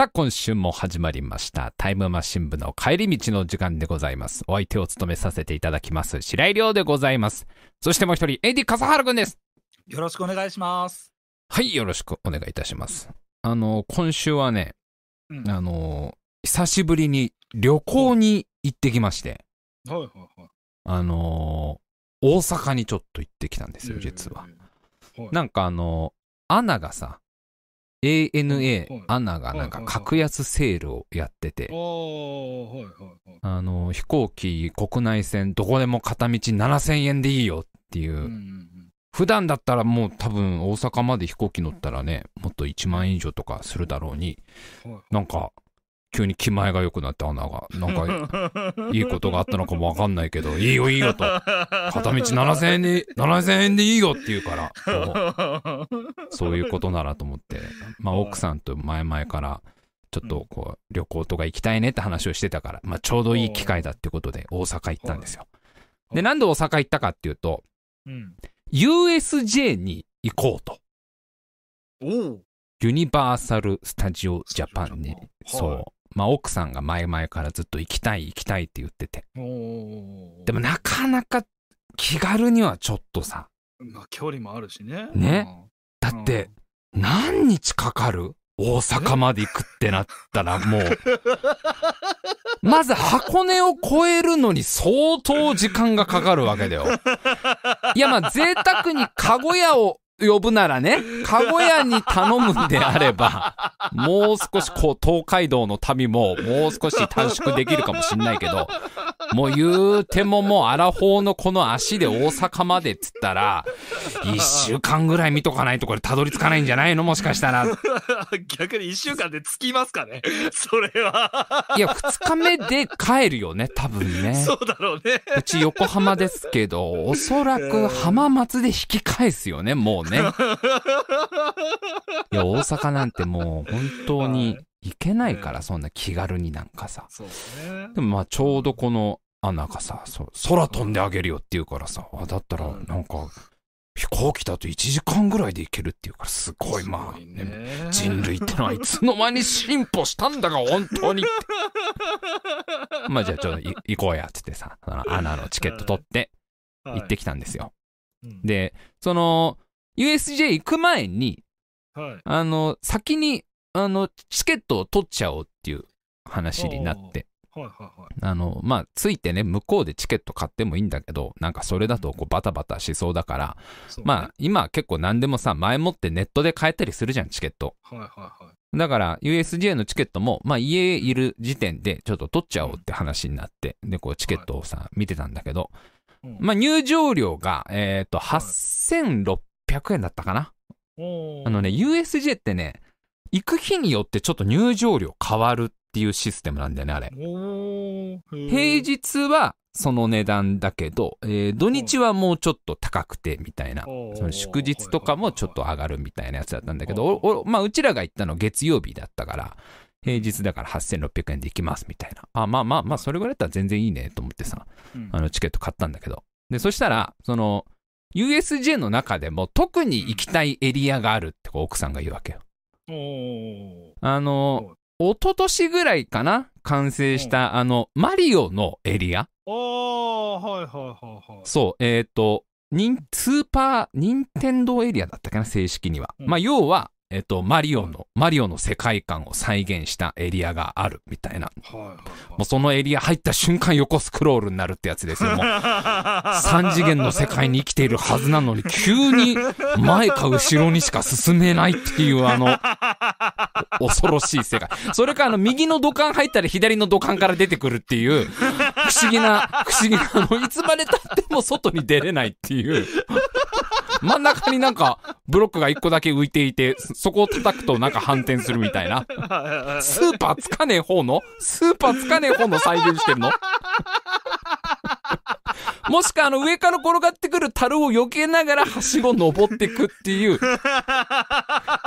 さあ、今週も始まりました。タイムマシン部の帰り道の時間でございます。お相手を務めさせていただきます。白井亮でございます。そしてもう一人、エディ笠原くんです。よろしくお願いします。はい、よろしくお願いいたします。あの、今週はね、うんあの、久しぶりに旅行に行ってきまして、はいはいはい。あの、大阪にちょっと行ってきたんですよ、実は。はい。なんかあの、アナがさ、ANA いアナがなんか格安セールをやってて。あの、飛行機、国内線、どこでも片道7000円でいいよっていう、普段だったらもう多分大阪まで飛行機乗ったらね、もっと1万円以上とかするだろうに、なんか、急に気前が良くなってアナが、なんか、いいことがあったのかもわかんないけど、いいよいいよと、片道7000円で、7000円でいいよって言うから、そういうことならと思って、まあはい奥さんと前々から、ちょっとこう、旅行とか行きたいねって話をしてたから、まあちょうどいい機会だってことで大阪行ったんですよ。いで、なんで大阪行ったかっていうと、うん。USJ に行こうと。ユニバーサル・スタジオ・ジャパンにはい、そう。まあ奥さんが前々からずっと行きたい行きたいって言ってて。でもなかなか気軽にはちょっとさ、まあ、距離もあるしね。ね。だって、何日かかる？大阪まで行くってなったらもう、まず箱根を越えるのに相当時間がかかるわけだよ。いやまあ贅沢にカゴ屋を呼ぶならね、カゴ屋に頼むんであれば、もう少しこう東海道の旅ももう少し短縮できるかもしんないけど、もう言うてももうアラフォーのこの足で大阪までっつったら、一週間ぐらい見とかないとこれたどり着かないんじゃないの？もしかしたら。逆に一週間で着きますかね？それは。いや、二日目で帰るよね、多分ね。そうだろうね。うち横浜ですけど、おそらく浜松で引き返すよね、もうね。いや、大阪なんてもう本当に行けないから、そんな気軽になんかさ。そうですね。でもまあちょうどこのアナがさ、そう空飛んであげるよって言うからさ、あだったらなんか飛行機だと1時間ぐらいで行けるっていうからすごいまあ、すごいねね人類ってのはいつの間に進歩したんだが本当にって。まあじゃあちょっとい行こうやっつってさ、そのアナのチケット取って行ってきたんですよ。うんで、その USJ 行く前に、はい。あの、先にあのチケットを取っちゃおうっていう話になって。はいはいはい。あの、まあ、ついてね、向こうでチケット買ってもいいんだけど、なんかそれだとこうバタバタしそうだから、そうねまあ、今は結構何でもさ、前もってネットで買えたりするじゃん、チケット。はいはいはい。だから、USJ のチケットも、まあ、家いる時点でちょっと取っちゃおうって話になって、で、こう、チケットをさ、見てたんだけど、うんまあ、入場料が、えっ、と、8600円だったかな？あのね、USJ ってね、行く日によってちょっと入場料変わるっていうシステムなんだよね、あれ。平日はその値段だけど、えー土日はもうちょっと高くてみたいな、その祝日とかもちょっと上がるみたいなやつだったんだけど、まあ、うちらが行ったの月曜日だったから、平日だから8600円で行きますみたいな。あ、まあまあまあ、それぐらいだったら全然いいねと思ってさ、うんあのチケット買ったんだけど。で、そしたら、その、USJ の中でも特に行きたいエリアがあるって奥さんが言うわけよ。あの、一昨年ぐらいかな完成した、あの、マリオのエリアああ、はいはいはいはい。そう、えっ、と、ニンスーパー、ニンテンドーエリアだったかな、正式には。うんまあ、要は、えっ、と、マリオの、マリオの世界観を再現したエリアがあるみたいな。もうそのエリア入った瞬間横スクロールになるってやつですよ。もう 三次元の世界に生きているはずなのに、急に前か後ろにしか進めないっていうあの、恐ろしい世界。それかあの、右の土管入ったら左の土管から出てくるっていう、不思議な、不思議な、あの、いつまで経っても外に出れないっていう。真ん中になんか、ブロックが一個だけ浮いていて、そそこを叩くとなんか反転するみたいな。スーパーつかねえ方の？スーパーつかねえ方の再現してるの？もしくはあの上から転がってくる樽を避けながらはしご登ってくっていう。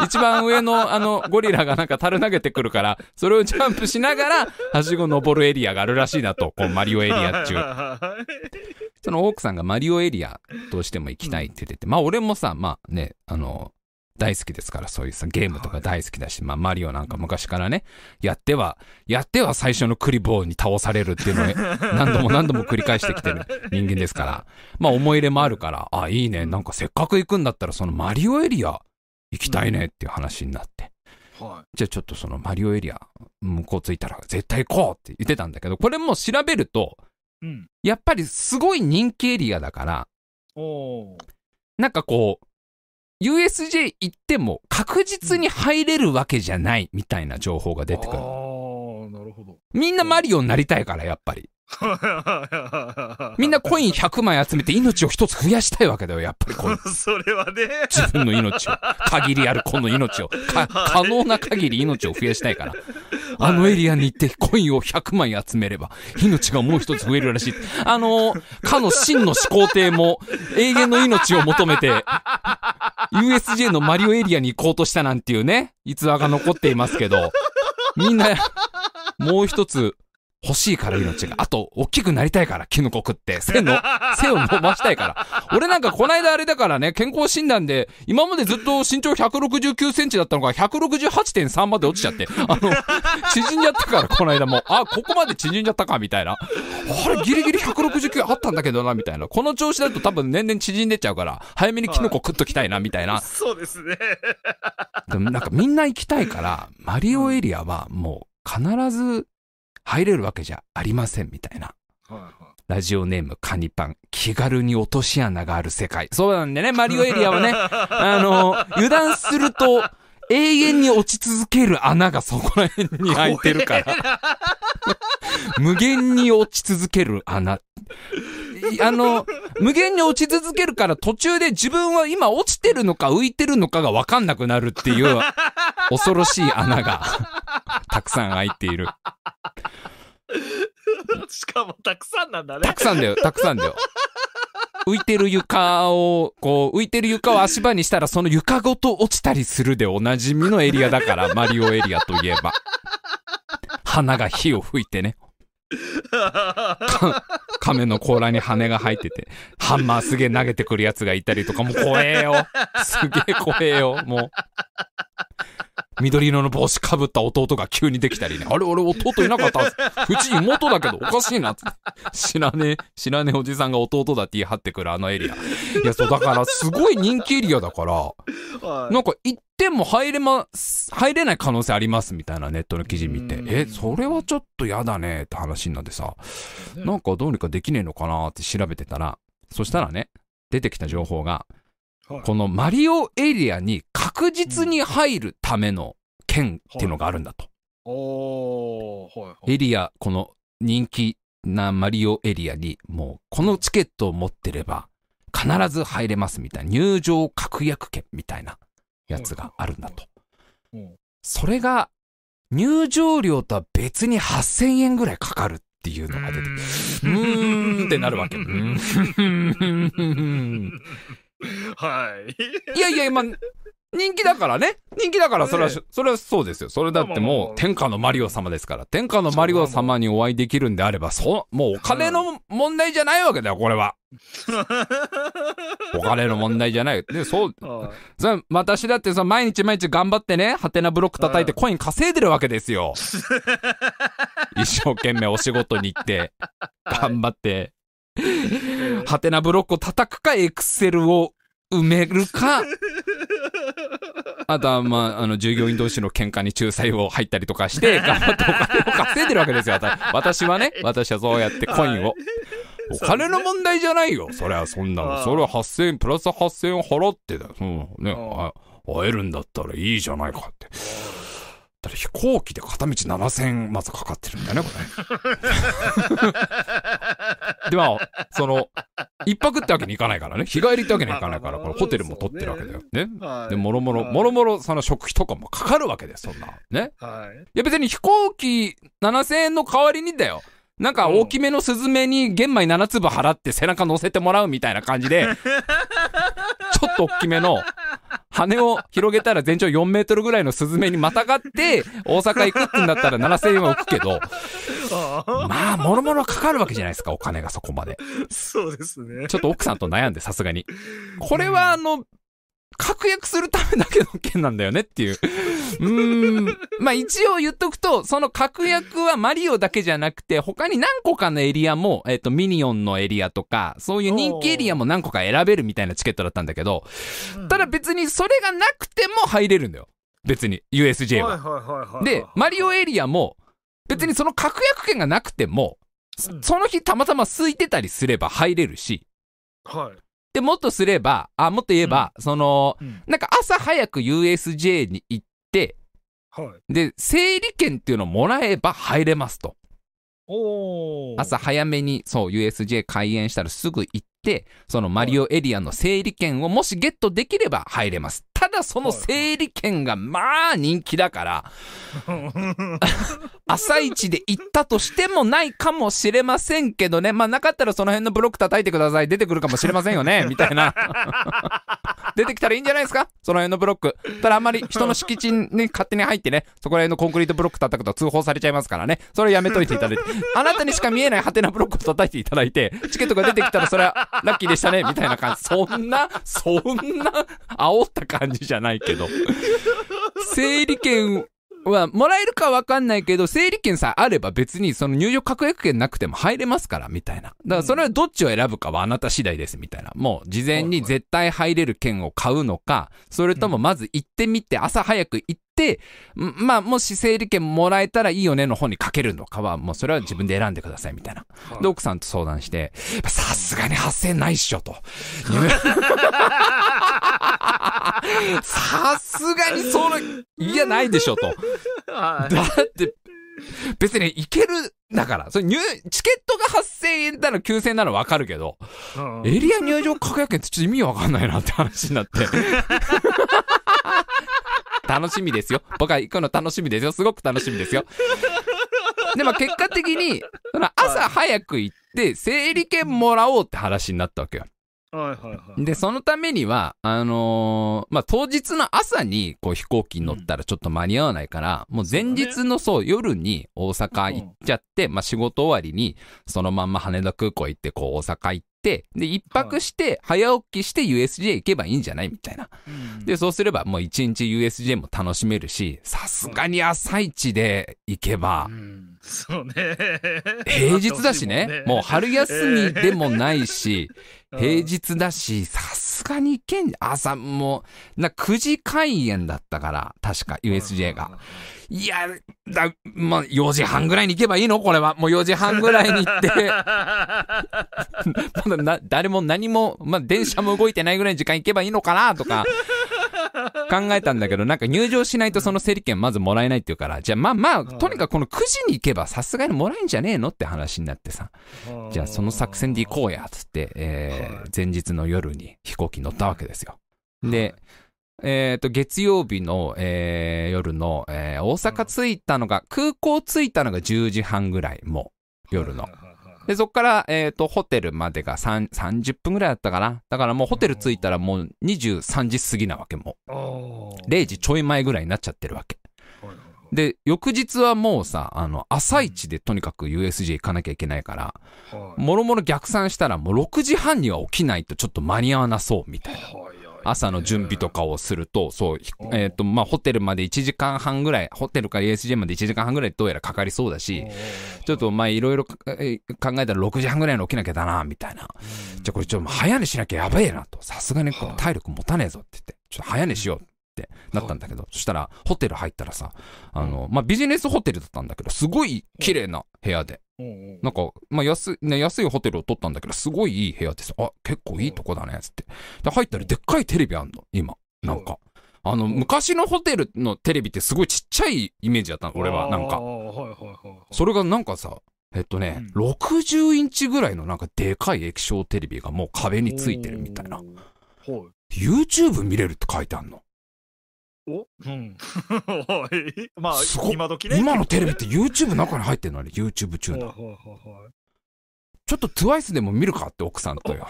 一番上のあのゴリラがなんか樽投げてくるから、それをジャンプしながらはしご登るエリアがあるらしいなと、こうマリオエリア中。その奥さんがマリオエリアどうしても行きたいって言ってて、まあ俺もさ、まあね、あの、大好きですから、そういうさ、ゲームとか大好きだし、まあ、マリオなんか昔からね、やっては、やっては最初のクリボーに倒されるっていうのを 何度も何度も繰り返してきてる人間ですから、まあ、思い入れもあるから、あ、いいね、なんかせっかく行くんだったら、そのマリオエリア行きたいねっていう話になって、はじゃあちょっとそのマリオエリア、向こう着いたら絶対行こうって言ってたんだけど、これも調べると、い。うん。やっぱりすごい人気エリアだから。なんかこう、USJ 行っても確実に入れるわけじゃないみたいな情報が出てくる。ああ、なるほど。みんなマリオになりたいから、やっぱり。みんなコイン100枚集めて命を一つ増やしたいわけだよ、やっぱりこの それはね。自分の命を。限りあるこの命を。か、可能な限り命を増やしたいから。あのエリアに行ってコインを100枚集めれば、命がもう一つ増えるらしい。あの、かの真の始皇帝も永遠の命を求めて、USJ のマリオエリアに行こうとしたなんていうね、逸話が残っていますけど、みんな、もう一つ欲しいから命が。あと、大きくなりたいから、キノコ食って、背の、背を伸ばしたいから。俺なんかこないだあれだからね、健康診断で、今までずっと身長169センチだったのが168.3まで落ちちゃって、あの、縮んじゃったから、こないだもう、あ、ここまで縮んじゃったか、みたいな。あれ、ギリギリ169あったんだけどな、みたいな。この調子だと多分年々縮んでっちゃうから、早めにキノコ食っときたいな、みたいな。そうですね。でもなんかみんな行きたいから、マリオエリアはもう必ず入れるわけじゃありませんみたいな。はいはラジオネームカニパン。気軽に落とし穴がある世界。そうなんでね、マリオエリアはね、あの、油断すると永遠に落ち続ける穴がそこら辺に開いてるから。無限に落ち続ける穴。いあの、無限に落ち続けるから途中で自分は今落ちてるのか浮いてるのかがわかんなくなるっていう恐ろしい穴がたくさん開いている。い。しかもたくさんなんだねた。くさんだよ、たくさんだよ。浮いてる床を、こう、浮いてる床を足場にしたらその床ごと落ちたりするでおなじみのエリアだから、マリオエリアといえば。花が火を吹いてね。か 亀の甲羅に羽が生えてて、ハンマーすげえ投げてくるやつがいたりとか、もう怖えよ。すげえ怖えよ、もう。緑色の帽子かぶった弟が急にできたりね。あれ、俺弟いなかった？うち妹だけどおかしいなって。知らねえ、知らねえおじさんが弟だって言い張ってくるあのエリア。いや、そう、だからすごい人気エリアだから、はいなんか行っても入れます、入れない可能性ありますみたいなネットの記事見てう、んえ、それはちょっと嫌だねって話になってさ、ねなんかどうにかできねえのかなって調べてたら、そしたらね、出てきた情報が、はいこのマリオエリアに確実に入るための券っていうのがあるんだと。エリア、この人気なマリオエリアに、もうこのチケットを持ってれば、必ず入れますみたいな、入場確約券みたいなやつがあるんだと。うんそれが、入場料とは別に8000円ぐらいかかるっていうのが出て。うーんってなるわけ。はい。いやいや、まあ、人気だからね。人気だから、それは、ねそれはそうですよ。それだってもう、天下のマリオ様ですから。天下のマリオ様にお会いできるんであれば、そう、もうお金の問題じゃないわけだよ、これは。お金の問題じゃない。で、そう、はいそれ私だってさ、毎日毎日頑張ってね、ハテナブロック叩いてコイン稼いでるわけですよ。一生懸命お仕事に行って、頑張って、ハテナブロックを叩くか、エクセルを埋めるか、あとは、まあ、あの、従業員同士の喧嘩に仲裁を入ったりとかして、頑張ってお金を稼いでるわけですよ。私私はね、私はそうやってコインを。お金の問題じゃないよ。それはそんなの。それは8000円、プラス8000円払ってだよ。うん、ね、会えるんだったらいいじゃないかって。だって飛行機で片道7000円まずかかってるんだよね、これ。でも、その、一泊ってわけにいかないからね。日帰りってわけにいかないから、これホテルも取ってるわけだよ。ね。はい。で、もろもろ、はいもろもろ、その食費とかもかかるわけです、そんな。ね。はい。いや別に飛行機7000円の代わりにだよ。なんか大きめのスズメに玄米7粒払って背中乗せてもらうみたいな感じで、ちょっと大きめの羽を広げたら全長4メートルぐらいのスズメにまたがって大阪行くってんだったら7000円は浮くけど、まあ、もろもろかかるわけじゃないですか、お金がそこまで。そうですね。ちょっと奥さんと悩んで、さすがに。これはあの、確約するためだけの件なんだよねっていう。うーん。まあ一応言っとくと、その確約はマリオだけじゃなくて、他に何個かのエリアも、えっ、と、ミニオンのエリアとか、そういう人気エリアも何個か選べるみたいなチケットだったんだけど、ただ別にそれがなくても入れるんだよ。別に、USJ は。はいはいはいはい。で、マリオエリアも、別にその確約権がなくても、うんその日たまたま空いてたりすれば入れるし、はい。で、もっとすれば、あ、もっと言えば、その、うんなんか朝早く USJ に行って、はい。で、整理券っていうのをもらえば入れますと。朝早めに、そう、USJ 開園したらすぐ行って、そのマリオエリアの整理券をもしゲットできれば入れます。ただその整理券がまあ人気だから、朝一で行ったとしてもないかもしれませんけどね。まあなかったらその辺のブロック叩いてください。出てくるかもしれませんよね。みたいな。出てきたらいいんじゃないですか？その辺のブロック。ただあんまり人の敷地に勝手に入ってね、そこら辺のコンクリートブロック叩くと通報されちゃいますからね。それやめといていただいて。あなたにしか見えないハテナブロックを叩いていただいて、チケットが出てきたらそれはラッキーでしたね。みたいな感じ。そんな、そんな、煽った感じじゃないけど。整理券は、もらえるかわかんないけど、整理券さえあれば別にその入場確約券なくても入れますから、みたいな。だからそれはどっちを選ぶかはあなた次第です、みたいな。もう事前に絶対入れる券を買うのか、それともまず行ってみて、朝早く行って、んまあ、もし整理券もらえたらいいよねの方にかけるのかは、もうそれは自分で選んでください、みたいな。で、奥さんと相談して、さすがに8000ないっしょ、と。さすがにその、いや、ないでしょ、と。はだって、別に行ける、だから、それ入、チケットが8000円なの9000円なのわかるけど、い。うんエリア入場確約券ってちょっと意味わかんないなって話になって。楽しみですよ。僕は行くの楽しみですよ。すごく楽しみですよ。でも結果的に、朝早く行って、整理券もらおうって話になったわけよ。はいはいはい。で、そのためには、あのーまあ、当日の朝に、こう、飛行機に乗ったらちょっと間に合わないから、もう前日のそう、夜に大阪行っちゃって、まあ、仕事終わりに、そのまんま羽田空港行って、こう、大阪行って、で、一泊して、早起きして USJ 行けばいいんじゃない？みたいな。うんで、そうすれば、もう一日 USJ も楽しめるし、さすがに朝一で行けば。う、ん。そうね。平日だしね、もう春休みでもないし、う ん平日だし、さすがに行けん。朝もう、な、9時開園だったから、確か USJ が。。いや、だ、まあ、4時半ぐらいに行けばいいの？これは。もう4時半ぐらいに行って、まだな、誰も何も、まあ、電車も動いてないぐらいの時間行けばいいのかな？とか、考えたんだけど、なんか入場しないとその整理券まずもらえないっていうから、じゃあまあまあ、とにかくこの9時に行けばさすがにもらえんじゃねえのって話になってさ。じゃあその作戦で行こうや、つって、えーはい。前日の夜に飛行機に乗ったわけですよ。で、えっ、と、月曜日の、えー夜の、えー大阪着いたのが、空港着いたのが10時半ぐらい、もう、夜ので、そっから、えっ、と、ホテルまでが3 30分ぐらいだったかな。だからもうホテル着いたらもう23時過ぎなわけ、もう。0時ちょい前ぐらいになっちゃってるわけ。で、翌日はもうさ、あの、朝一でとにかく USJ 行かなきゃいけないから、はいもろもろ逆算したらもう6時半には起きないとちょっと間に合わなそうみたいな。はいはい朝の準備とかをすると、そう、えっ、と、まあ、ホテルまで1時間半ぐらい、ホテルから USJ まで1時間半ぐらいどうやらかかりそうだし、ちょっとまあ、いろいろ考えたら6時半ぐらいに起きなきゃだな、みたいな。じゃあこれちょっと早寝しなきゃやばいなと。さすがに体力持たねえぞって言って、ちょっと早寝しようってなったんだけど、そしたらホテル入ったらさ、あの、まあ、ビジネスホテルだったんだけど、すごい綺麗な部屋で。なんか、まあ、安い、ね、安いホテルを取ったんだけど、すごいいい部屋です。あ、結構いいとこだね、つって。で、入ったらでっかいテレビあんの、今。なんか。あの、うん昔のホテルのテレビってすごいちっちゃいイメージだったの、俺は。なんか。それがなんかさ、えっとね、う60インチぐらいのなんかでかい液晶テレビがもう壁についてるみたいな。はい YouTube 見れるって書いてあんの。お？うん。はい。まあすご、っ今時ね。今のテレビって YouTube 中に入ってんの？あれ、YouTube チューナー。はいはいはいはいちょっと TWICE でも見るかって奥さんとよ。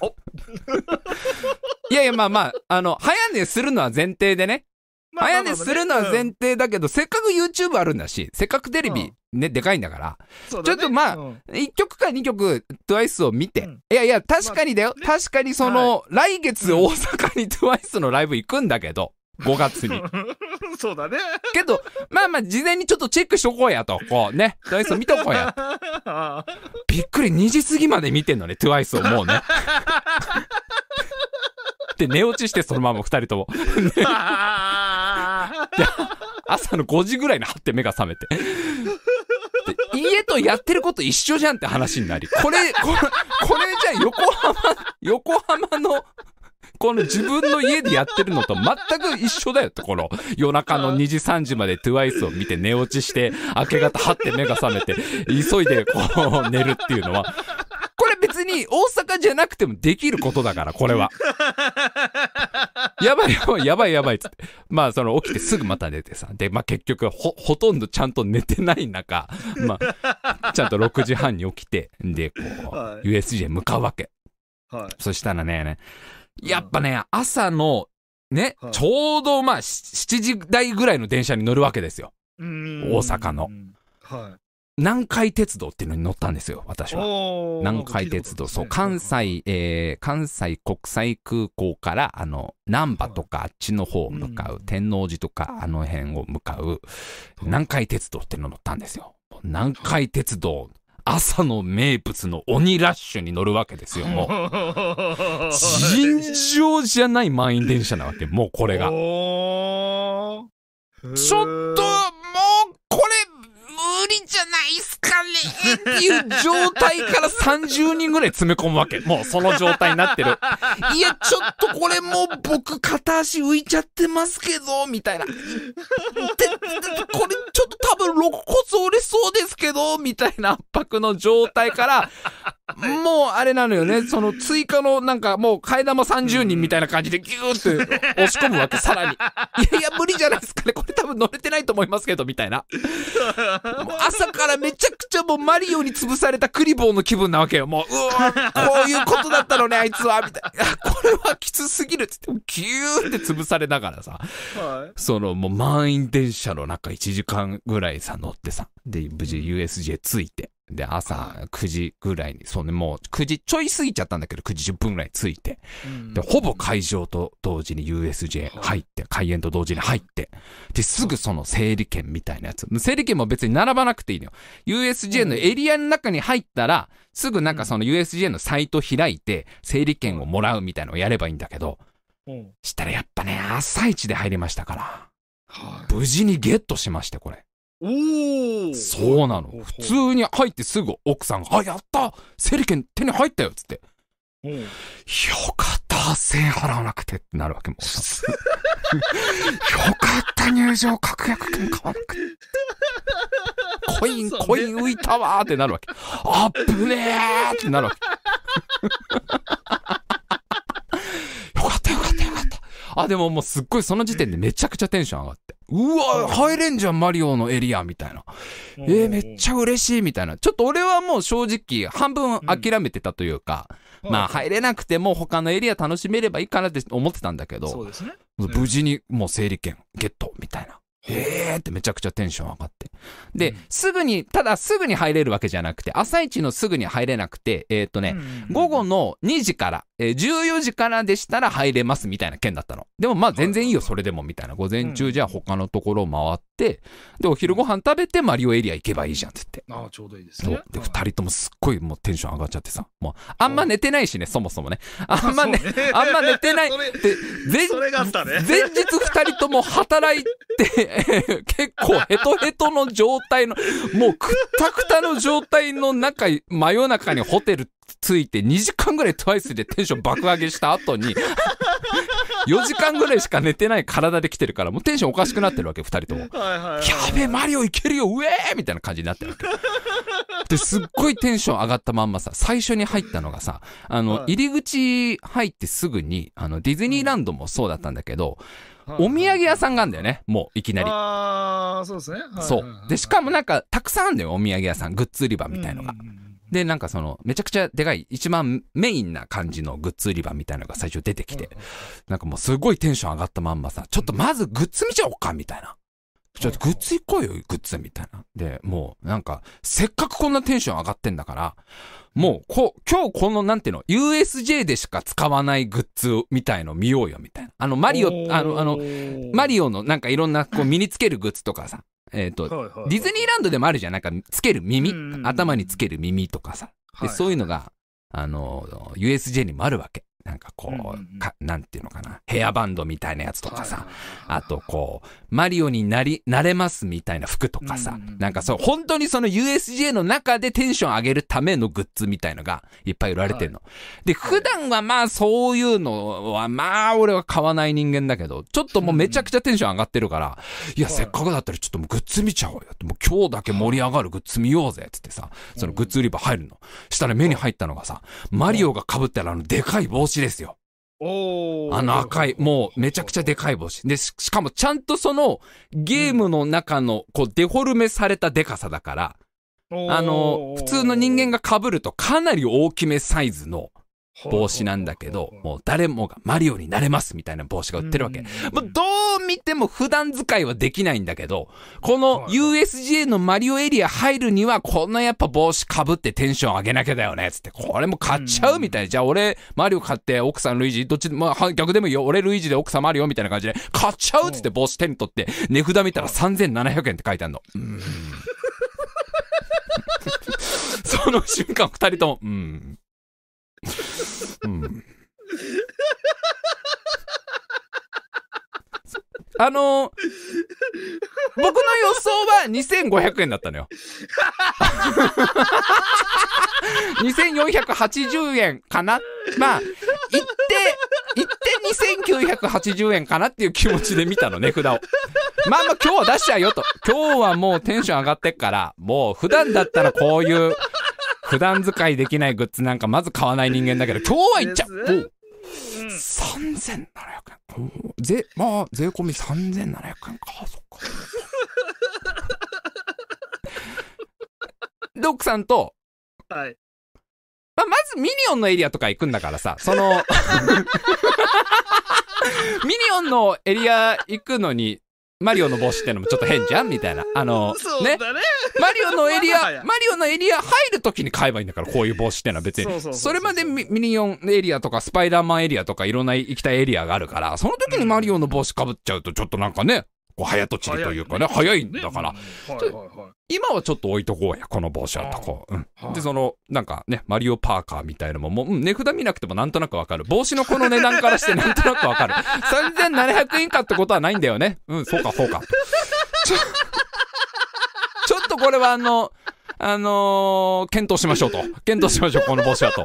お いやいや、まあまあ、あの、早寝するのは前提でね。まあ早寝するのは前うん提だけど、せっかく YouTube あるんだし、せっかくテレビね、でかいんだから、ちょっとまあうん1曲か2曲 TWICE を見て、うんいやいや、確かにだよ。まあ確かにその、来月大阪に TWICE のライブ行くんだけど、5月に。そうだね。けど、まあまあ、事前にちょっとチェックしとこうやと。こうね、TWICE を見とこうや。あ びっくり、2時過ぎまで見てんのね、TWICE をもうね。で、寝落ちしてそのまま2人とも。あ朝の5時ぐらいに張って目が覚めて。で家とやってること一緒じゃんって話になり。これ、これ、これじゃあ横浜、横浜の、この自分の家でやってるのと全く一緒だよって、この夜中の2時3時まで TWICE を見て寝落ちして、明け方張って目が覚めて、急いでこう寝るっていうのは、これ別に大阪じゃなくてもできることだから、これは。やばいやばいやばいやばいっつって。まあその起きてすぐまた寝てさ。で、まあ結局ほ、ほとんどちゃんと寝てない中、まあ、ちゃんと6時半に起きて、で、こう、はい USJ 向かうわけ。はい。そしたらね、やっぱね、朝の、ね、はいちょうどまあし7時台ぐらいの電車に乗るわけですよ。大大阪の。はい。南海鉄道っていうのに乗ったんですよ、私は。南海鉄道、そう、関。西、えー、関西国際空港から、あの、南波とかあっちの方を向かう、うん天王寺とかあの辺を向かう、南海鉄道っていうの乗ったんですよ。南海鉄道、朝の名物の鬼ラッシュに乗るわけですよ、もう。う尋常じゃない満員電車なわけ、もうこれが。ちょっと、理じゃないっすかねっていう状態から30人ぐらい詰め込むわけ。もうその状態になってる。いや、ちょっとこれもう僕片足浮いちゃってますけど、みたいな。で、でこれ肋骨折れそうですけど、みたいな圧迫の状態から、もうあれなのよね。その追加のなんかもう替え玉30人みたいな感じでギューって押し込むわけ、さらに。いやいや、無理じゃないですかね。これ多分乗れてないと思いますけど、みたいな。朝からめちゃくちゃもうマリオに潰されたクリボーの気分なわけよ。もう、うわこういうことだったのね、あいつは、みたいな。これはきつすぎるっつって、ギューって潰されながらさ、はい。そのもう満員電車の中1時間ぐらいさ乗ってさ、で、無事 USJ 着いて、で、朝9時ぐらいに、そうね、もう9時ちょい過ぎちゃったんだけど、9時10分ぐらいに着いて、で、ほぼ会場と同時に USJ 入って、開園と同時に入って、で、すぐその整理券みたいなやつ。整理券も別に並ばなくていいのよ。USJ のエリアの中に入ったら、すぐなんかその USJ のサイト開いて、整理券をもらうみたいなのをやればいいんだけど、うんしたらやっぱね、朝一で入りましたから、はい無事にゲットしまして、これ。おーそうなの。普通に入ってすぐ奥さんが、あ、やった整理券手に入ったよっつって。うんよかった、8000円払わなくてってなるわけも。よかった、入場確約券買わなくて。コイン、コイン浮いたわーってなるわけ。あっぶねーってなるわけ。よかったよかったよかった。あ、でももうすっごいその時点でめちゃくちゃテンション上がって。うわ、入れんじゃん、マリオのエリアみたいな。えー、めっちゃ嬉しいみたいな。ちょっと俺はもう正直半分諦めてたというか、まあ入れなくても他のエリア楽しめればいいかなって思ってたんだけど、そうですね。無事にもう整理券ゲットみたいな。えーってめちゃくちゃテンション上がって。で、うんすぐに、ただすぐに入れるわけじゃなくて、朝一のすぐに入れなくて、えーっとね、午後の2時から、えー14時からでしたら入れますみたいな件だったの。でもまあ全然いいよ、それでもみたいな。午前中じゃあ他のところを回って、で、お昼ご飯食べてマリオエリア行けばいいじゃんって言って。ああ、ちょうどいいですね。で、二人ともすっごいもうテンション上がっちゃってさ。もう、あんま寝てないしね、そもそもね。あんまね、あんま寝てない。それで、前それがあったね。前日二人とも働いて、結構ヘトヘトの状態の、もうくったくたの状態の中、真夜中にホテル着いて2時間ぐらいトワイスでテンション爆上げした後に、4時間ぐらいしか寝てない体で来てるから、もうテンションおかしくなってるわけ、二人とも。はいはいはい。やべえ、マリオいけるよ、うえーみたいな感じになってるわけ。で、すっごいテンション上がったまんまさ、最初に入ったのがさ、あの、はい入り口入ってすぐに、あの、ディズニーランドもそうだったんだけど、はいお土産屋さんがあるんだよね、もう、いきなり。ああ、そうですね。はいはいはいそう。で、しかもなんか、たくさんあるんだよ、お土産屋さん、グッズ売り場みたいのが。。うんで、なんかその、めちゃくちゃでかい、一番メインな感じのグッズ売り場みたいなのが最初出てきて、なんかもうすごいテンション上がったまんまさ、ちょっとまずグッズ見ちゃおうか、みたいな。ちょっとグッズ行こうよ、グッズみたいな。で、もうなんか、せっかくこんなテンション上がってんだから、もう、こう、今日このなんていうの、USJ でしか使わないグッズみたいの見ようよ、みたいな。あの、マリオ、あの、あの、マリオのなんかいろんなこう身につけるグッズとかさ、えっ、と、はいはいはいディズニーランドでもあるじゃん。なんか、つける耳うんうんう、ん頭につける耳とかさ。で、はいそういうのが、あの、USJ にもあるわけ。なんかこうんうんうう、かなんていうのかな。ヘアバンドみたいなやつとかさ。はいはいはいあと、こう、マリオになり、なれますみたいな服とかさうんうんうん。なんかそう、本当にその USJ の中でテンション上げるためのグッズみたいのがいっぱい売られてるの。で、普段はまあそういうのは、まあ俺は買わない人間だけど、ちょっともうめちゃくちゃテンション上がってるから、いや、はいせっかくだったらちょっともうグッズ見ちゃおうよって。もう今日だけ盛り上がるグッズ見ようぜっつってさ、そのグッズ売り場入るの。したら目に入ったのがさ、マリオが被ってるあのでかい帽子ですよ。あの赤い、もうめちゃくちゃでかい帽子。で、ししかもちゃんとそのゲームの中のこうデフォルメされたでかさだから、あの、普通の人間が被るとかなり大きめサイズの帽子なんだけど、もう誰もがマリオになれますみたいな帽子が売ってるわけ。もうどう見ても普段使いはできないんだけど、この USJ のマリオエリア入るには、こんなやっぱ帽子かぶってテンション上げなきゃだよね、つって、これも買っちゃうみたいな。じゃあ俺、マリオ買って奥さんルイージ、どっちで、まあは逆でもいいよ。俺ルイージで奥さんマリオみたいな感じで、買っちゃうっつって帽子手に取って、値札見たら3700円って書いてあるの。うーん その瞬間二人とも、うん。うん。あのー僕の予想は2500円だったのよ。2480円かな？まあ、行って、行って2980円かなっていう気持ちで見たのね、札を。まあまあ今日は出しちゃうよと。今日はもうテンション上がってっから、もう普段だったらこういう、普段使いできないグッズなんかまず買わない人間だけど、今日は行っちゃう。ですねお3700円。お税、まあ、税込み3700円か。そっか。で、奥さんと、はい。まあ、まずミニオンのエリアとか行くんだからさ、その、ミニオンのエリア行くのに、マリオの帽子ってのもちょっと変じゃん？みたいな。あの、ね。マリオのエリア、マリオのエリア入るときに買えばいいんだから、こういう帽子ってのは別に。それまでミミニオンエリアとかスパイダーマンエリアとかいろんな行きたいエリアがあるから、その時にマリオの帽子かぶっちゃうとちょっとなんかね、こう早とちりというかね、早いんだから。今はちょっと置いとこうや、この帽子はとこう。うん。はいで、その、なんかね、マリオパーカーみたいのも、もう、うん値札見なくてもなんとなくわかる。帽子のこの値段からして なんとなくわかる。3700円かってことはないんだよね。うん、そうか、そうか。ちょ、ちょっとこれはあの、あのー検討しましょうと。検討しましょう、この帽子はと。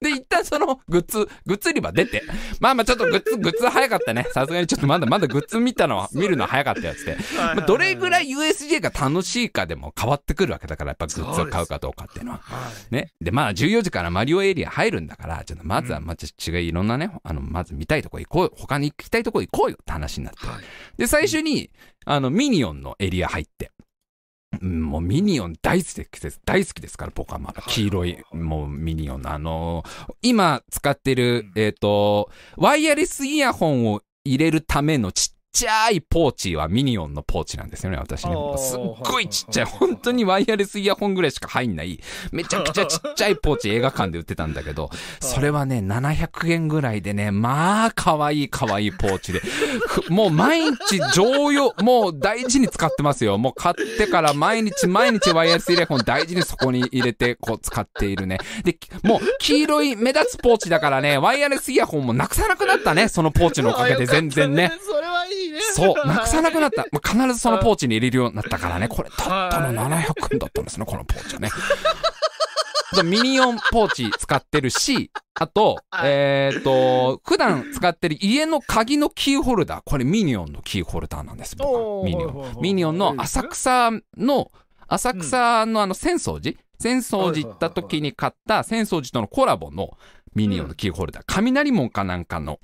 で、一旦そのグッズ、グッズ売り場出て。まあまあちょっとグッズ、グッズ早かったね。さすがにちょっとまだまだグッズ見たのは、見るのは早かったやつで。まあどれぐらい USJ が楽しいかでも変わってくるわけだから、やっぱグッズを買うかどうかっていうのは。はい。ね。で、まあ14時からマリオエリア入るんだから、ちょっとまずは、まあ、ちょっと違いいろんなね、あの、まず見たいとこ行こうよ。他に行きたいとこ行こうよって話になって。はい。で、最初に、あの、ミニオンのエリア入って。うんもうミニオン大好きです。大好きですから、僕はまだ。黄色い、もうミニオンのあのー今使ってる、えっ、と、ワイヤレスイヤホンを入れるためのちっちゃいポーチはミニオンのポーチなんですよね、私ね。すっごいちっちゃい、本当にワイヤレスイヤホンぐらいしか入んない、めちゃくちゃちっちゃいポーチ映画館で売ってたんだけど、それはね、700円ぐらいでね、まあ、可愛い可愛いポーチで、ふもう毎日常用、もう大事に使ってますよ。もう買ってから毎日毎日ワイヤレスイヤホン大事にそこに入れてこう使っているね。で、もう黄色い目立つポーチだからね、ワイヤレスイヤホンもなくさなくなったね、そのポーチのおかげで全然ね。それはいいね。そう、なくさなくなった。まあ、必ずそのポーチに入れるようになったからね。これ、たったの700円だったんですね、このポーチはね。でミニオンポーチ使ってるし、あと、はいえっ、と、普段使ってる家の鍵のキーホルダー。これミニオンのキーホルダーなんです、僕ミニオン。ミニオンの浅草の、浅草のあの、浅草寺？浅草寺行った時に買った浅草寺とのコラボのミニオンのキーホルダー。雷門かなんかの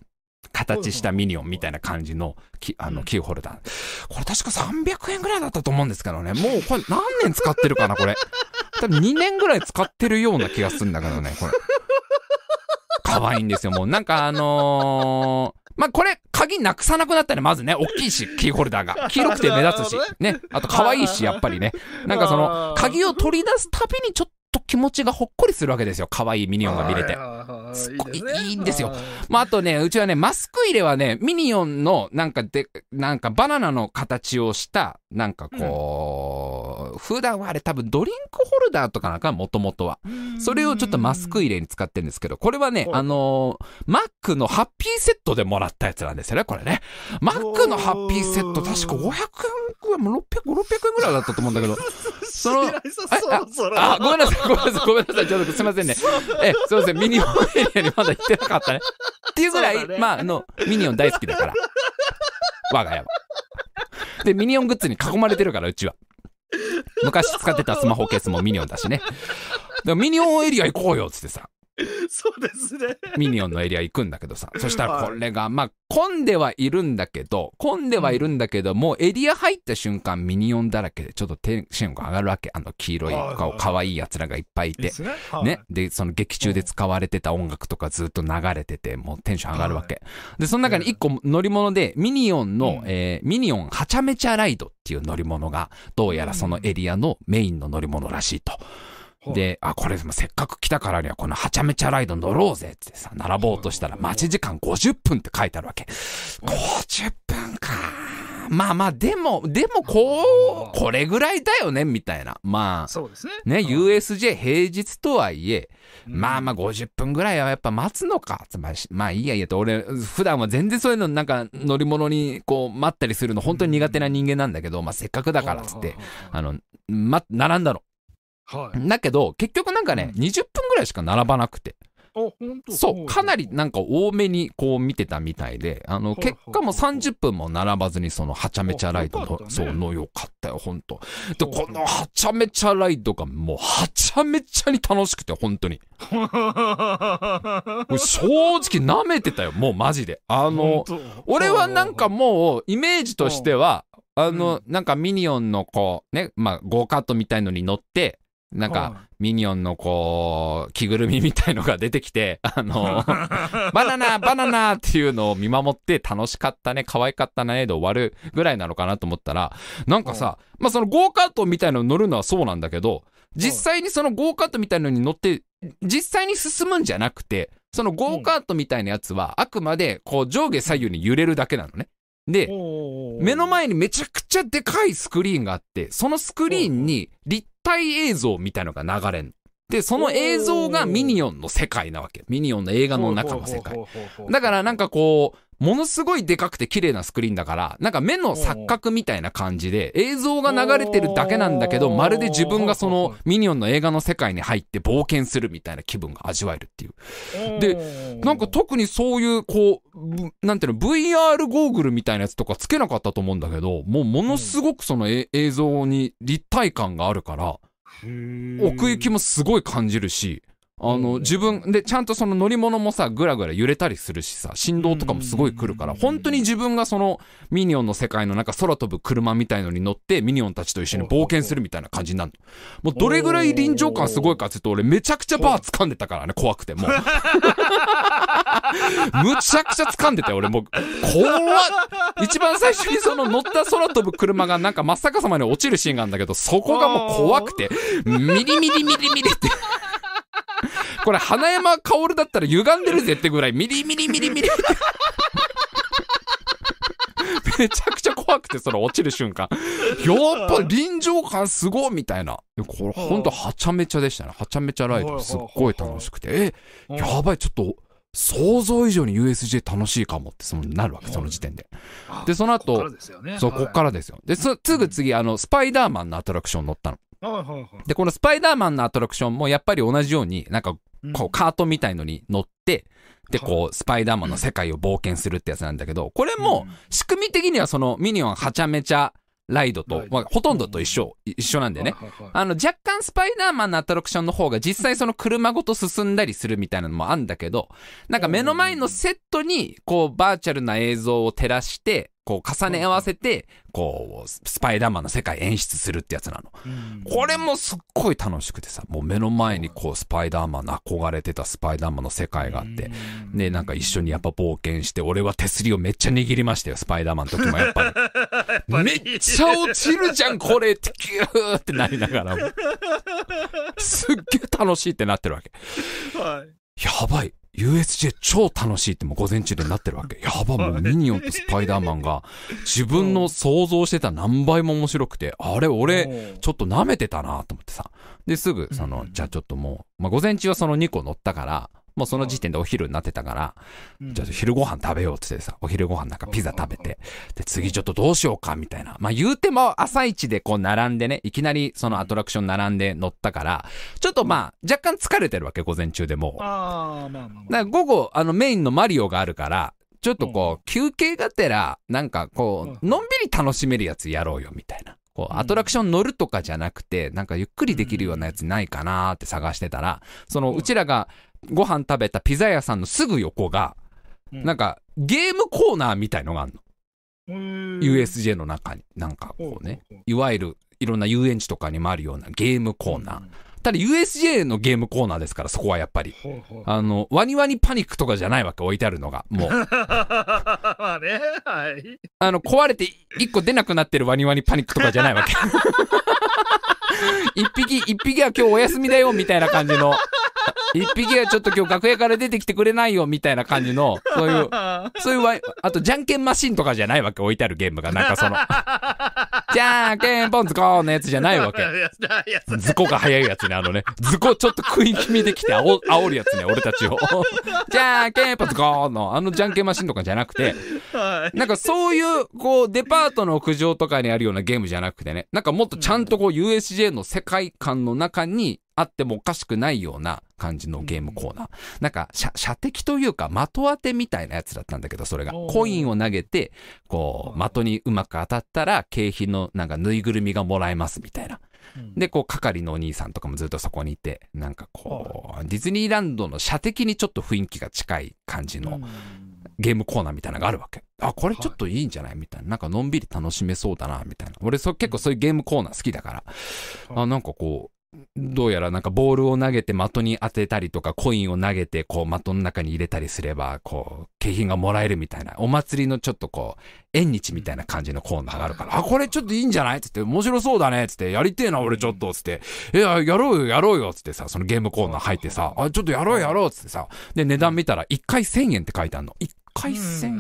形したミニオンみたいな感じのきあのキーホルダー。これ確か300円ぐらいだったと思うんですけどね。もうこれ何年使ってるかな、これ。多分2年ぐらい使ってるような気がするんだけどね、これ。可愛いんですよ、もう。なんかあのーまあ、これ、鍵なくさなくなったね、まずね。大きいし、キーホルダーが。黄色くて目立つし。ね。あと、可愛いし、やっぱりね。なんかその、鍵を取り出すたびにちょっと気持ちがほっこりするわけですよ。可愛いミニオンが見れて。すっごいいいんですよ。まあ、あとね、うちはね、マスク入れはね、ミニオンの、なんかで、なんかバナナの形をした、なんかこう、普段はあれ多分ドリンクホルダーとかなんか、もともとは。それをちょっとマスク入れに使ってるんですけど、これはね、うんあのーマックのハッピーセットでもらったやつなんですよね、これね。マックのハッピーセット、確か500円ぐらい、もう600、600円ぐらいだったと思うんだけど、その、あ、ごめんなさい、ごめんなさい、ごめんなさい、ちょっとすいませんね。え、すいません、ミニオンエリアにまだ行ってなかったね。っていうぐらい、ねまあ、あの、ミニオン大好きだから。我が家は。で、ミニオングッズに囲まれてるから、うちは。昔使ってたスマホケースもミニオンだしね。でもミニオンエリア行こうよ、つってさ。そうですね。ミニオンのエリア行くんだけどさ。そしたらこれが、まあ、混んではいるんだけど、混んではいるんだけど、もうエリア入った瞬間ミニオンだらけでちょっとテンションが上がるわけ。あの黄色い顔、可愛い奴らがいっぱいいて。ね。はいね。。で、その劇中で使われてた音楽とかずっと流れてて、もうテンション上がるわけ。で、その中に一個乗り物で、ミニオンの、うんえーミニオンはちゃめちゃライドっていう乗り物が、どうやらそのエリアのメインの乗り物らしいと。で、あ、これせっかく来たからにはこのはちゃめちゃライド乗ろうぜってさ、並ぼうとしたら待ち時間50分って書いてあるわけ。50分か。まあまあ、でも、でもこう、これぐらいだよね、みたいな。まあ、そうですね。ね、うん USJ 平日とはいえ、うんまあまあ50分ぐらいはやっぱ待つのか。つまり、まあいいやいやと、俺、普段は全然そういうのなんか乗り物にこう待ったりするの本当に苦手な人間なんだけど、まあせっかくだからっつって、あの、ま、並んだの。はい。だけど、結局なんかね、うん20分ぐらいしか並ばなくて。そう、かなりなんか多めにこう見てたみたいで、あの、結果も30分も並ばずにそのはちゃめちゃライドのそう、のよかったよ、ほんと。で、このはちゃめちゃライドがもうはちゃめちゃに楽しくて、本当に。正直舐めてたよ、もうマジで。あの、俺はなんかもう、イメージとしては、あの、なんかミニオンのこう、ね、まあ、ゴーカートみたいのに乗って、なんか、ミニオンのこう、着ぐるみみたいのが出てきて、あの、バナナ、バナナっていうのを見守って楽しかったね、可愛かったね、で終わるぐらいなのかなと思ったら、なんかさ、まあそのゴーカートみたいのに乗るのはそうなんだけど、実際にそのゴーカートみたいのに乗って、実際に進むんじゃなくて、そのゴーカートみたいなやつは、あくまでこう上下左右に揺れるだけなのね。で、目の前にめちゃくちゃでかいスクリーンがあって、そのスクリーンに立体映像みたいのが流れん。で、その映像がミニオンの世界なわけ。ミニオンの映画の中の世界。だからなんかこう、ものすごいでかくて綺麗なスクリーンだから、なんか目の錯覚みたいな感じで、映像が流れてるだけなんだけど、まるで自分がそのミニオンの映画の世界に入って冒険するみたいな気分が味わえるっていう。でなんか特にそういう、こう、ぶなんていうの、VR ゴーグルみたいなやつとかつけなかったと思うんだけど、もうものすごくそのえ映像に立体感があるから、奥行きもすごい感じるし、あの、うん自分でちゃんとその乗り物もさ、ぐらぐら揺れたりするしさ、振動とかもすごい来るから、うん本当に自分がそのミニオンの世界のなんか空飛ぶ車みたいのに乗って、ミニオンたちと一緒に冒険するみたいな感じになるの。もうどれぐらい臨場感すごいかって言うと、俺めちゃくちゃバー掴んでたからね、怖くて、もう。むちゃくちゃ掴んでたよ、俺もう。怖っ一番最初にその乗った空飛ぶ車がなんか真っ逆さまに落ちるシーンがあるんだけど、そこがもう怖くて、ミリミリミリミリって。これ、花山薫だったら歪んでるぜってぐらい、ミリミリミリミリ。めちゃくちゃ怖くて、その落ちる瞬間。やっぱ臨場感すごいみたいな。これほんとはちゃめちゃでしたね。はちゃめちゃライドすっごい楽しくて。え、やばい、ちょっと、想像以上に USJ 楽しいかもってそのなるわけ、その時点で。で、その後、そう、こっからですよ。で、すすぐ次、あの、スパイダーマンのアトラクション乗ったの。ら。はいはいはい。で、このスパイダーマンのアトラクションもやっぱり同じように、なんか、うんこう、カートみたいのに乗って、で、はいこう、スパイダーマンの世界を冒険するってやつなんだけど、これもうん、仕組み的にはそのミニオンはちゃめちゃライドとまあ、ほとんどと一緒、一緒なんでね。あの、若干スパイダーマンのアトラクションの方が実際その車ごと進んだりするみたいなのもあんだけど、なんか目の前のセットに、こう、バーチャルな映像を照らして、こう、重ね合わせて、こう、スパイダーマンの世界演出するってやつなの。うんこれもすっごい楽しくてさ、もう目の前にこう、スパイダーマンの憧れてたスパイダーマンの世界があって、で、なんか一緒にやっぱ冒険して、俺は手すりをめっちゃ握りましたよ、スパイダーマンの時もやっぱり。めっちゃ落ちるじゃん、これって、キューってなりながらも。すっげえ楽しいってなってるわけ。はいやばい。USJ 超楽しいってもう午前中でなってるわけ。やば、もうミニオンとスパイダーマンが。自分の想像してた何倍も面白くて、あれ俺、ちょっと舐めてたなと思ってさ。で、すぐ、そのう、ん。じゃあちょっともう、まあ、午前中はその2個乗ったから、もうその時点でお昼になってたから、じゃあ昼ご飯食べようって言ってさ、お昼ご飯なんかピザ食べて、で、次ちょっとどうしようかみたいな。まあ、言うても朝一でこう並んでね、いきなりそのアトラクション並んで乗ったから、ちょっとまあ、若干疲れてるわけ、午前中でもう。ああ、まあまあまあ。午後、あのメインのマリオがあるから、ちょっとこう、休憩がてら、なんかこう、うんのんびり楽しめるやつやろうよ、みたいな。こう、うんアトラクション乗るとかじゃなくて、なんかゆっくりできるようなやつないかなーって探してたら、その、うんうちらがご飯食べたピザ屋さんのすぐ横が、なんか、ゲームコーナーみたいのがあるの。うん、USJ の中に。なんかこうね。いわゆる、いろんな遊園地とかにもあるようなゲームコーナー。ただ USJ のゲームコーナーですから、そこはやっぱり。ほうほうあの、ワニワニパニックとかじゃないわけ、置いてあるのが。もう。ま あね、はい。あの、壊れて一個出なくなってるワニワニパニックとかじゃないわけ。一匹、一匹は今日お休みだよ、みたいな感じの。一匹はちょっと今日楽屋から出てきてくれないよ、みたいな感じの、そういう、そういうワイ、あと、じゃんけんマシンとかじゃないわけ、置いてあるゲームが。なんかその、じゃんけんポンズコーのやつじゃないわけ。いやいやズコが早いやつね、あのね。ズコちょっと食い気味できてあお煽るやつね、俺たちを。じゃんけんポンズコーの、あのじゃんけんマシンとかじゃなくて、なんかそういう、こう、デパートの屋上とかにあるようなゲームじゃなくてね、なんかもっとちゃんとこう USJ の世界観の中にあってもおかしくないような感じのゲームコーナー。なんか、射射的というか的当てみたいなやつだったんだけど、それが。コインを投げて、こう、的にうまく当たったら、景品のなんかぬいぐるみがもらえますみたいな。で、こう、係のお兄さんとかもずっとそこにいて、なんかこう、ディズニーランドの射的にちょっと雰囲気が近い感じの、ゲームコーナーみたいなのがあるわけ。あ、これちょっといいんじゃないみたいな。なんかのんびり楽しめそうだな、みたいな。俺そ結構そういうゲームコーナー好きだから。あ、なんかこう、どうやらなんかボールを投げて的に当てたりとか、コインを投げてこう的の中に入れたりすれば、こう、景品がもらえるみたいな。お祭りのちょっとこう、縁日みたいな感じのコーナーがあるから、あ、これちょっといいんじゃないつって、面白そうだねつって、やりてえな、俺ちょっとつって、いや、やろうよ、やろうよつってさ、そのゲームコーナー入ってさ、あ、ちょっとやろうやろうつってさ、で、値段見たら1回1000円って書いてあるの。1回1000円。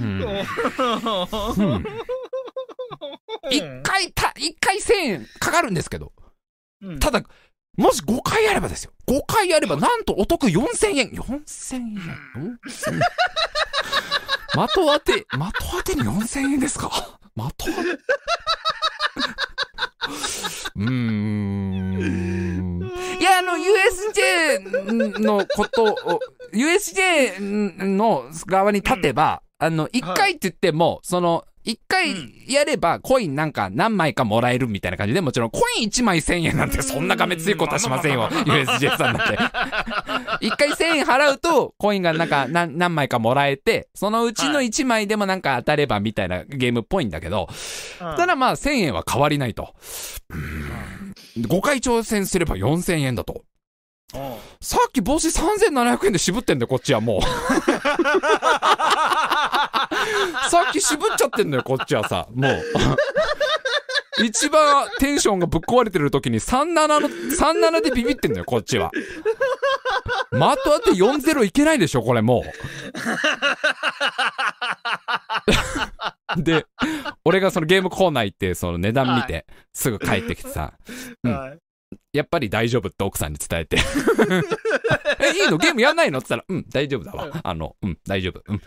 うんうんうん一回た、一回1000円かかるんですけど、うんただ、もし5回やればですよ。5回やれば、なんとお得4000円。4000円 ?4000 円。的当て、的当てに4000円ですか？的当てうーん。いや、あの、USJ のことを、USJ の側に立てば、あの、1回って言っても、その、一回やればコインなんか何枚かもらえるみたいな感じで、もちろんコイン1枚1000円なんてそんながめついことはしませんよ。USJ さんなんて。一回1000円払うとコインがなんか何何枚かもらえて、そのうちの1枚でもなんか当たればみたいなゲームっぽいんだけど、ただまあ1000円は変わりないと。5回挑戦すれば4000円だと。さっき帽子3700円で渋ってんだよ、こっちはもう。さっき渋っちゃってんだよ、こっちはさ。もう。一番テンションがぶっ壊れてる時に37の、37でビビってんだよ、こっちは。的当て40いけないでしょ、これもう。で、俺がそのゲームコーナー行って、その値段見て、すぐ帰ってきてさ、うんやっぱり大丈夫って奥さんに伝えて。え、いいの？ゲームやんないの？って言ったら、うん、大丈夫だわ。あの、うん、大丈夫。うん。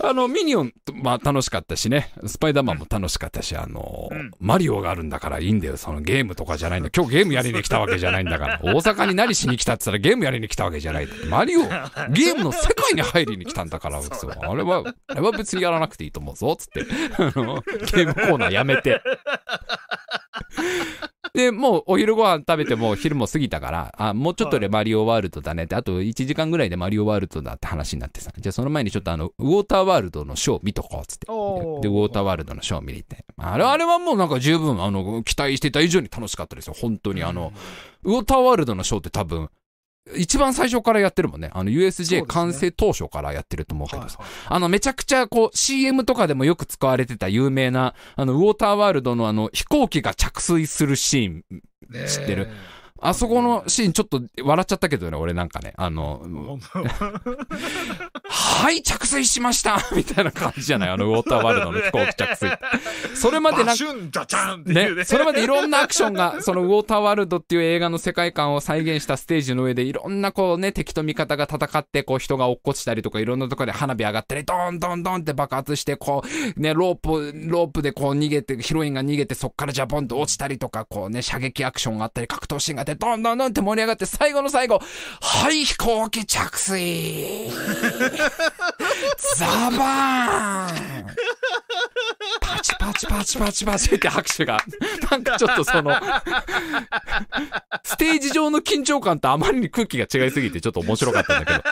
あの、ミニオン、まあ楽しかったしね。スパイダーマンも楽しかったし、あの、うんマリオがあるんだからいいんだよ。そのゲームとかじゃないんだ。今日ゲームやりに来たわけじゃないんだから。大阪に何しに来たって言ったらゲームやりに来たわけじゃない。マリオ、ゲームの世界に入りに来たんだから、あれは、あれは別にやらなくていいと思うぞ、つって。あのゲームコーナーやめて。で、もうお昼ご飯食べてもう昼も過ぎたから、あ、もうちょっとでマリオワールドだねって、あと1時間ぐらいでマリオワールドだって話になってさ、じゃあその前にちょっとあの、ウォーターワールドのショー見とこうっつって。で、ウォーターワールドのショー見に行って。あれ、あれはもうなんか十分、あの、期待してた以上に楽しかったですよ。本当にあの、ウォーターワールドのショーって多分、一番最初からやってるもんね。あの、USJ 完成当初からやってると思うけどさ。はいはいあの、めちゃくちゃこう CM とかでもよく使われてた有名な、あの、ウォーターワールドのあの、飛行機が着水するシーン。知ってる？あそこのシーンちょっと笑っちゃったけどね、俺なんかね。あの、はい、着水しました みたいな感じじゃない？あの、ウォーターワールドの飛行機着水。それまでなんかね。ね、それまでいろんなアクションが、そのウォーターワールドっていう映画の世界観を再現したステージの上で、いろんなこうね、敵と味方が戦って、こう人が落っこちたりとか、いろんなところで花火上がったり、ドンドンドンって爆発して、こう、ね、ロープ、ロープでこう逃げて、ヒロインが逃げて、そっからジャポンと落ちたりとか、こうね、射撃アクションがあったり、格闘シーンがあって、ドンドンドンって盛り上がって、最後の最後、はい、飛行機着水ザバーンパチパチパチパチパチって拍手が。なんかちょっとその、ステージ上の緊張感とあまりに空気が違いすぎてちょっと面白かったんだけど。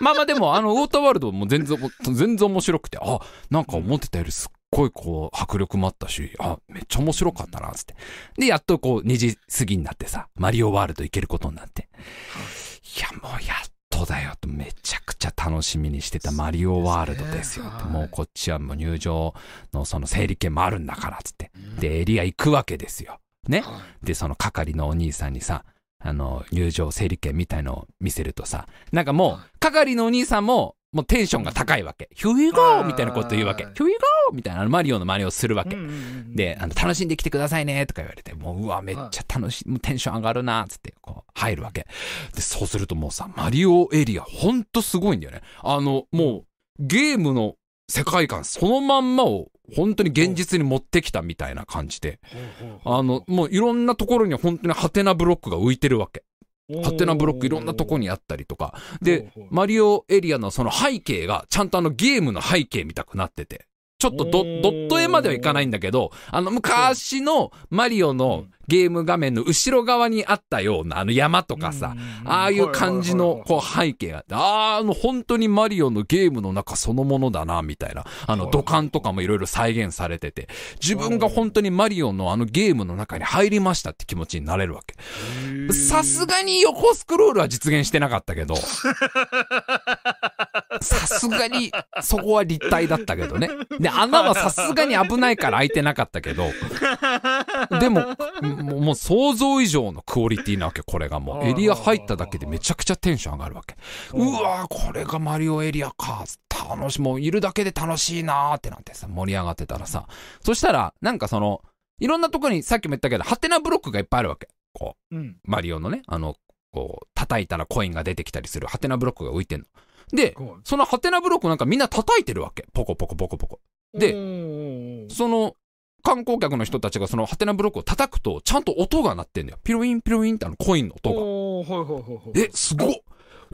まあまあでも、あの、ウォーターワールドも全然、全然面白くて、あ、なんか思ってたよりすっごいこう、迫力もあったし、あ、めっちゃ面白かったな、つって。で、やっとこう、2時過ぎになってさ、マリオワールド行けることになって。いや、もうやっとだよと、めちゃくちゃ楽しみにしてたマリオワールドですよ。すねもうこっちはもう入場のその整理券もあるんだから、つって。で、エリア行くわけですよ。ね。はで、その係のお兄さんにさ、あの、入場整理券みたいのを見せるとさ、なんかもう、係のお兄さんも、もうテンションが高いわけ。ヒューイゴーみたいなこと言うわけ。ヒューイゴーみたいな、マリオの真似をするわけ。で、あの、楽しんできてくださいね、とか言われて、もう、うわ、めっちゃ楽しい、もうテンション上がるな、つって、こう、入るわけ。で、そうするともうさ、マリオエリア、ほんとすごいんだよね。あの、もう、ゲームの世界観そのまんまを、本当に現実に持ってきたみたいな感じで、あの、もういろんなところに本当にハテナブロックが浮いてるわけ。ハテナブロックいろんなとこにあったりとか。で、マリオエリアのその背景が、ちゃんとあのゲームの背景みたくなってて。ちょっとドット絵まではいかないんだけど、あの昔のマリオのゲーム画面の後ろ側にあったようなあの山とかさ、ああいう感じのこう背景があって、ああ、あの本当にマリオのゲームの中そのものだな、みたいな。あの土管とかもいろいろ再現されてて、自分が本当にマリオのあのゲームの中に入りましたって気持ちになれるわけ。さすがに横スクロールは実現してなかったけど、さすがにそこは立体だったけどね。で、穴はさすがに危ないから開いてなかったけど、でも、もうもう想像以上のクオリティなわけ、これがもう。エリア入っただけでめちゃくちゃテンション上がるわけ。うわーこれがマリオエリアか。楽しい、もういるだけで楽しいなーってなってさ、盛り上がってたらさ。そしたら、なんかその、いろんなとこにさっきも言ったけど、ハテナブロックがいっぱいあるわけ。こう、うん。マリオのね、あの、こう、叩いたらコインが出てきたりするハテナブロックが浮いてんの。で、そのハテナブロックなんかみんな叩いてるわけ。ポコポコポコポコ。でで、その、観光客の人たちがそのハテナブロックを叩くと、ちゃんと音が鳴ってんだよ。ピロインピロインってあのコインの音が。え、すごっ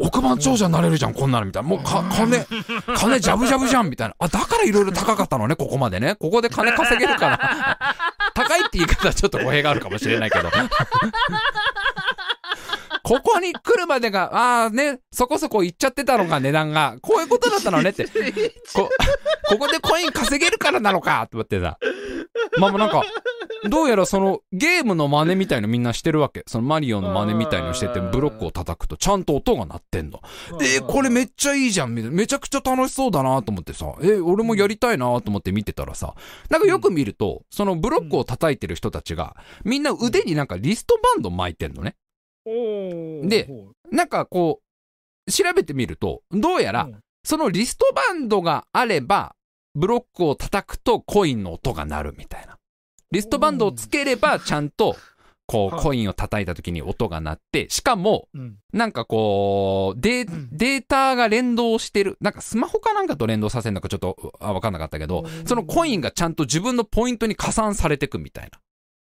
億万長者になれるじゃん、こんなのみたいな。もうか、金、金ジャブジャブじゃんみたいな。あ、だからいろいろ高かったのね、ここまでね。ここで金稼げるから。高いって言い方はちょっと語弊があるかもしれないけど。ここに来るまでが、ああね、そこそこ行っちゃってたのが 値段が、こういうことだったのねって。こ、ここでコイン稼げるからなのかって思ってさ。まあもうなんか、どうやらそのゲームの真似みたいのみんなしてるわけ。そのマリオの真似みたいのしてて、ブロックを叩くとちゃんと音が鳴ってんの。えーこれめっちゃいいじゃんみたいな。めちゃくちゃ楽しそうだなと思ってさ、えー俺もやりたいなと思って見てたらさ、なんかよく見ると、そのブロックを叩いてる人たちが、みんな腕になんかリストバンド巻いてんのね。で、なんかこう、調べてみると、どうやら、そのリストバンドがあれば、ブロックを叩くとコインの音が鳴るみたいな。リストバンドをつければ、ちゃんとこう、はいコインを叩いた時に音が鳴って、しかも、うん。なんかこう、データが連動してる。なんかスマホかなんかと連動させるのかちょっとあわかんなかったけど、そのコインがちゃんと自分のポイントに加算されてくみたいな。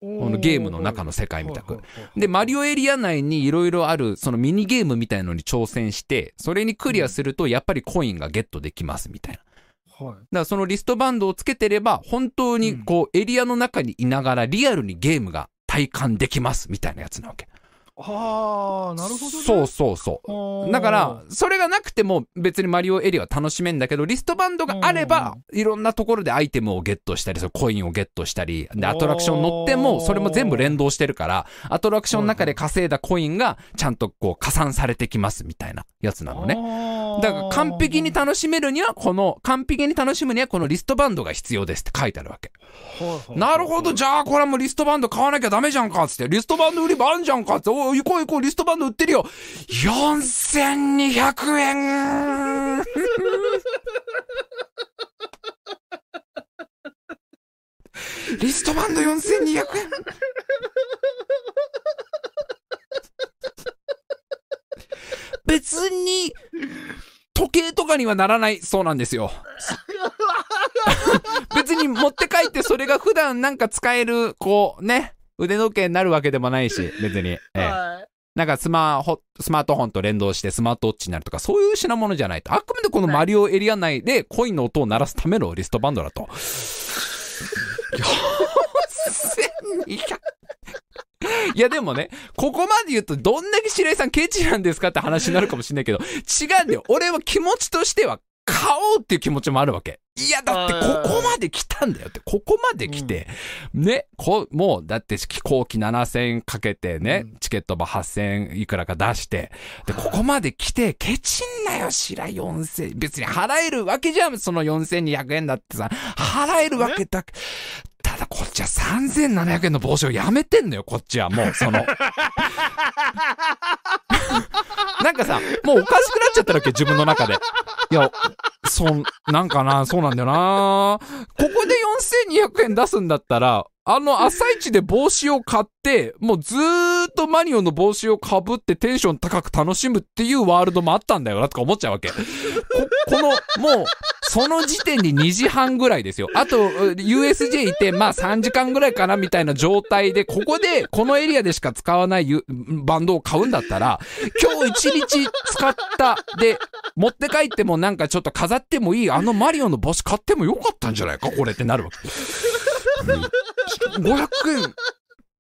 このゲームの中の世界みたく。で、マリオエリア内にいろいろある、そのミニゲームみたいのに挑戦して、それにクリアすると、やっぱりコインがゲットできますみたいな。だかはい。らそのリストバンドをつけてれば、本当にこう、エリアの中にいながらリアルにゲームが体感できますみたいなやつなわけ。ああ、なるほどね。そうそうそう。だから、それがなくても別にマリオエリアは楽しめんだけど、リストバンドがあれば、いろんなところでアイテムをゲットしたり、そのコインをゲットしたり、で、アトラクション乗っても、それも全部連動してるから、アトラクションの中で稼いだコインが、ちゃんとこう、加算されてきますみたいなやつなのね。ねだから完璧に楽しめるには、この、完璧に楽しむにはこのリストバンドが必要ですって書いてあるわけ。なるほど、じゃあこれはもうリストバンド買わなきゃダメじゃんかっつって、リストバンド売り場あんじゃんかっつって、おい行こう行こう、リストバンド売ってるよ !4200 円リストバンド4200円別に、時計とかにはならないそうなんですよ。別に持って帰ってそれが普段なんか使える、こうね、腕時計になるわけでもないし、別に。ええはいなんかスマホ、スマートフォンと連動してスマートウォッチになるとか、そういう品物じゃないと。あくまでこのマリオエリア内でコインの音を鳴らすためのリストバンドだと。4200いやでもね、ここまで言うとどんだけ白井さんケチなんですかって話になるかもしれないけど、違うんだよ。俺は気持ちとしては買おうっていう気持ちもあるわけ。いや、だってここまで来たんだよって、ここまで来て、ね、こう、もう、だって飛行機7000円かけてね、うん。チケットも8000円いくらか出して、で、ここまで来て、ケチんなよ、白井4000、別に払えるわけじゃん、その4200円だってさ、払えるわけだ。ただこっちは3700円の帽子をやめてんのよ、こっちはもう、その。なんかさ、もうおかしくなっちゃったわけ、自分の中で。いや、そん、なんかな、そうなんだよな。ここで4200円出すんだったら、あの朝一で帽子を買って、もうずーっとマリオの帽子をかぶってテンション高く楽しむっていうワールドもあったんだよなとか思っちゃうわけ。こ、この、もう、その時点で2時半ぐらいですよ。あと、USJ いて、まあ3時間ぐらいかなみたいな状態で、ここで、このエリアでしか使わないバンドを買うんだったら、今日一日使った、で、持って帰ってもなんかちょっと飾ってもいい、あのマリオの帽子買ってもよかったんじゃないかこれってなるわけ。500円、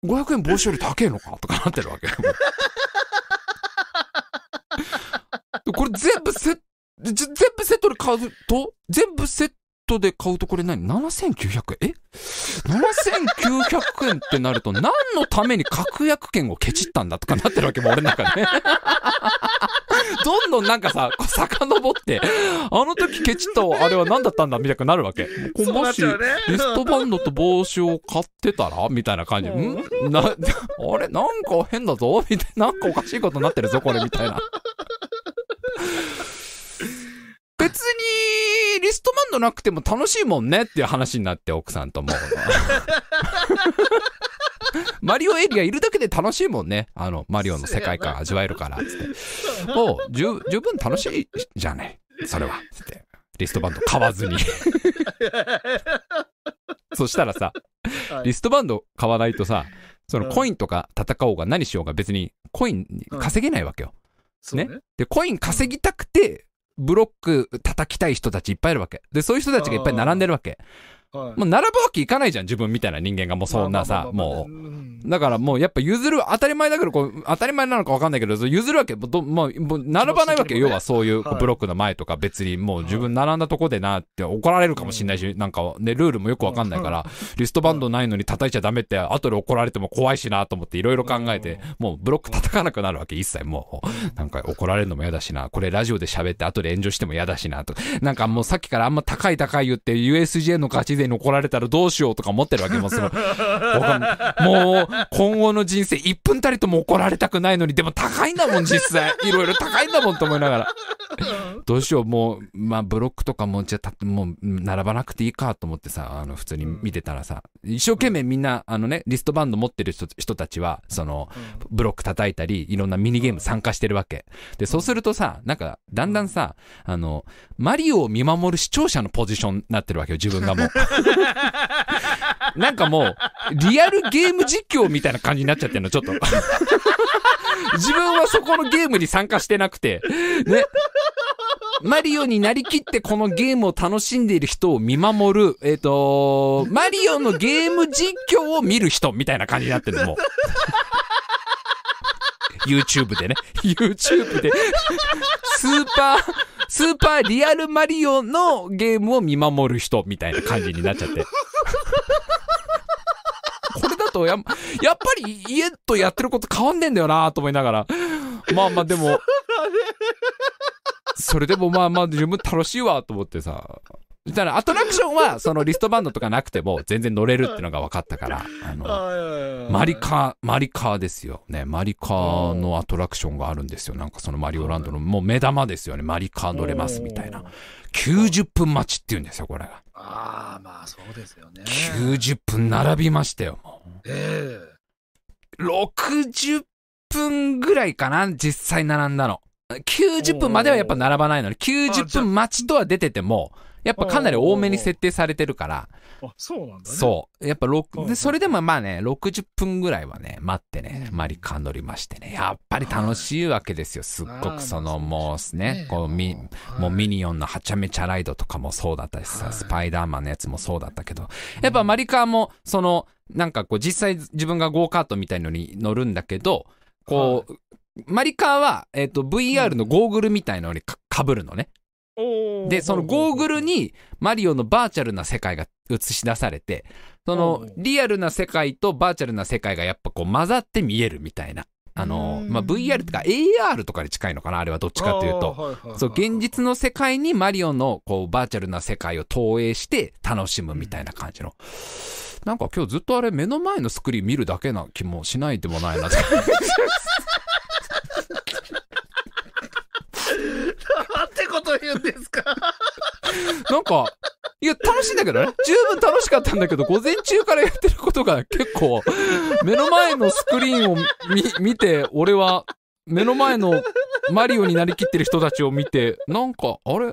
500円帽子より高えのかとかなってるわけ。これ全部セット、全部セットで買うと、全部セットで買うとこれ何 ?7900 円？え ?7900 円ってなると何のために確約券をケチったんだとかなってるわけもう俺の中でね。どんどんなんかさ、遡って、あの時ケチったあれは何だったんだみたいになるわけ。もし、っちゃうね。リストバンドと帽子を買ってたらみたいな感じ。うんん？な、あれ？なんか変だぞ？みたいな。なんかおかしいことになってるぞ、これ、みたいな。別に、リストバンドなくても楽しいもんねっていう話になって、奥さんとも。マリオエリアいるだけで楽しいもんね。あの、マリオの世界観味わえるから、つって。もう、十、十分楽しいじゃねそれは。つって。リストバンド買わずに。そしたらさ、はいリストバンド買わないとさ、そのうんコインとか戦おうが何しようが別にコイン稼げないわけよ。ね。で、コイン稼ぎたくて、ブロック叩きたい人たちいっぱいいるわけ。で、そういう人たちがいっぱい並んでるわけ。はいもう並ぶわけいかないじゃん、自分みたいな人間がもうそんなさ、もう。う。だからもうやっぱ譲る、当たり前だけど、こう、当たり前なのかわかんないけど、譲るわけ、もうどもう、もう並ばないわけね要はそういうブロックの前とか別にもう自分並んだとこでなって怒られるかもしれないし、なんかね、ルールもよくわかんないから、リストバンドないのに叩いちゃダメって後で怒られても怖いしなと思っていろいろ考えて、もうブロック叩かなくなるわけ、一切もう。なんか怒られるのも嫌だしな、これラジオで喋って後で炎上しても嫌だしな、とか。なんかもうさっきからあんま高い高い言って USJ のガチに怒られたらどうしようとか思ってるわけもうその、わかんもう、今後の人生1分たりとも怒られたくないのに、でも高いんだもん、実際。いろいろ高いんだもんと思いながら。どうしよう、もう、まあ、ブロックとかも、じゃあ、もう、並ばなくていいかと思ってさ、あの、普通に見てたらさ、一生懸命みんな、あのね、リストバンド持ってる人人たちは、その、ブロック叩いたり、いろんなミニゲーム参加してるわけ。で、そうするとさ、なんか、だんだんさ、あの、マリオを見守る視聴者のポジションになってるわけよ、自分がもう。なんかもう、リアルゲーム実況みたいな感じになっちゃってるの、ちょっと。自分はそこのゲームに参加してなくて、ね。マリオになりきってこのゲームを楽しんでいる人を見守る、えっ、と、マリオのゲーム実況を見る人みたいな感じになってるの、もう。YouTube でね。YouTube で。スーパー、スーパーリアルマリオのゲームを見守る人みたいな感じになっちゃって。これだとや、やっぱり家とやってること変わんねえんだよなと思いながら。まあまあでも、それでもまあまあ自分楽しいわと思ってさ。だからアトラクションはそのリストバンドとかなくても全然乗れるってのが分かったから、あの、マリカー、マリカーですよ。ね、マリカーのアトラクションがあるんですよ。なんかそのマリオランドのもう目玉ですよね。マリカー乗れますみたいな。90分待ちって言うんですよ、これが。ああ、まあそうですよね。90分並びましたよ、もう。え60分ぐらいかな、実際並んだの。90分まではやっぱ並ばないのに、90分待ちとは出てても、やっぱかなり多めに設定されてるから、えあ、そうなんだね。そう。やっぱうん6、で、それでもまあね、60分ぐらいはね、待ってね、マリカー乗りましてね、やっぱり楽しいわけですよ。すっごくその、まあもうね、こう、み、もうミニオンのはちゃめちゃライドとかもそうだったしさ、はい。スパイダーマンのやつもそうだったけど、やっぱマリカーも、その、なんかこう、実際自分がゴーカートみたいのに乗るんだけど、こう、マリカーは、えっ、と、VR のゴーグルみたいのにかかぶるのね。で、そのゴーグル、にマリオのバーチャルな世界が映し出されて、そのうんリアルな世界とバーチャルな世界がやっぱこう混ざって見えるみたいな。あの、うんまあ、VR とか AR とかに近いのかなあれはどっちかというと。とそう、現実の世界にマリオのこうバーチャルな世界を投影して楽しむみたいな感じの。なんか今日ずっとあれ目の前のスクリーン見るだけな気もしないでもないなって。なんてこと言うんですか？なんか、いや、楽しいんだけどね。十分楽しかったんだけど、午前中からやってることが結構、目の前のスクリーンを見、見て、俺は、目の前のマリオになりきってる人たちを見て、なんか、あれ？あ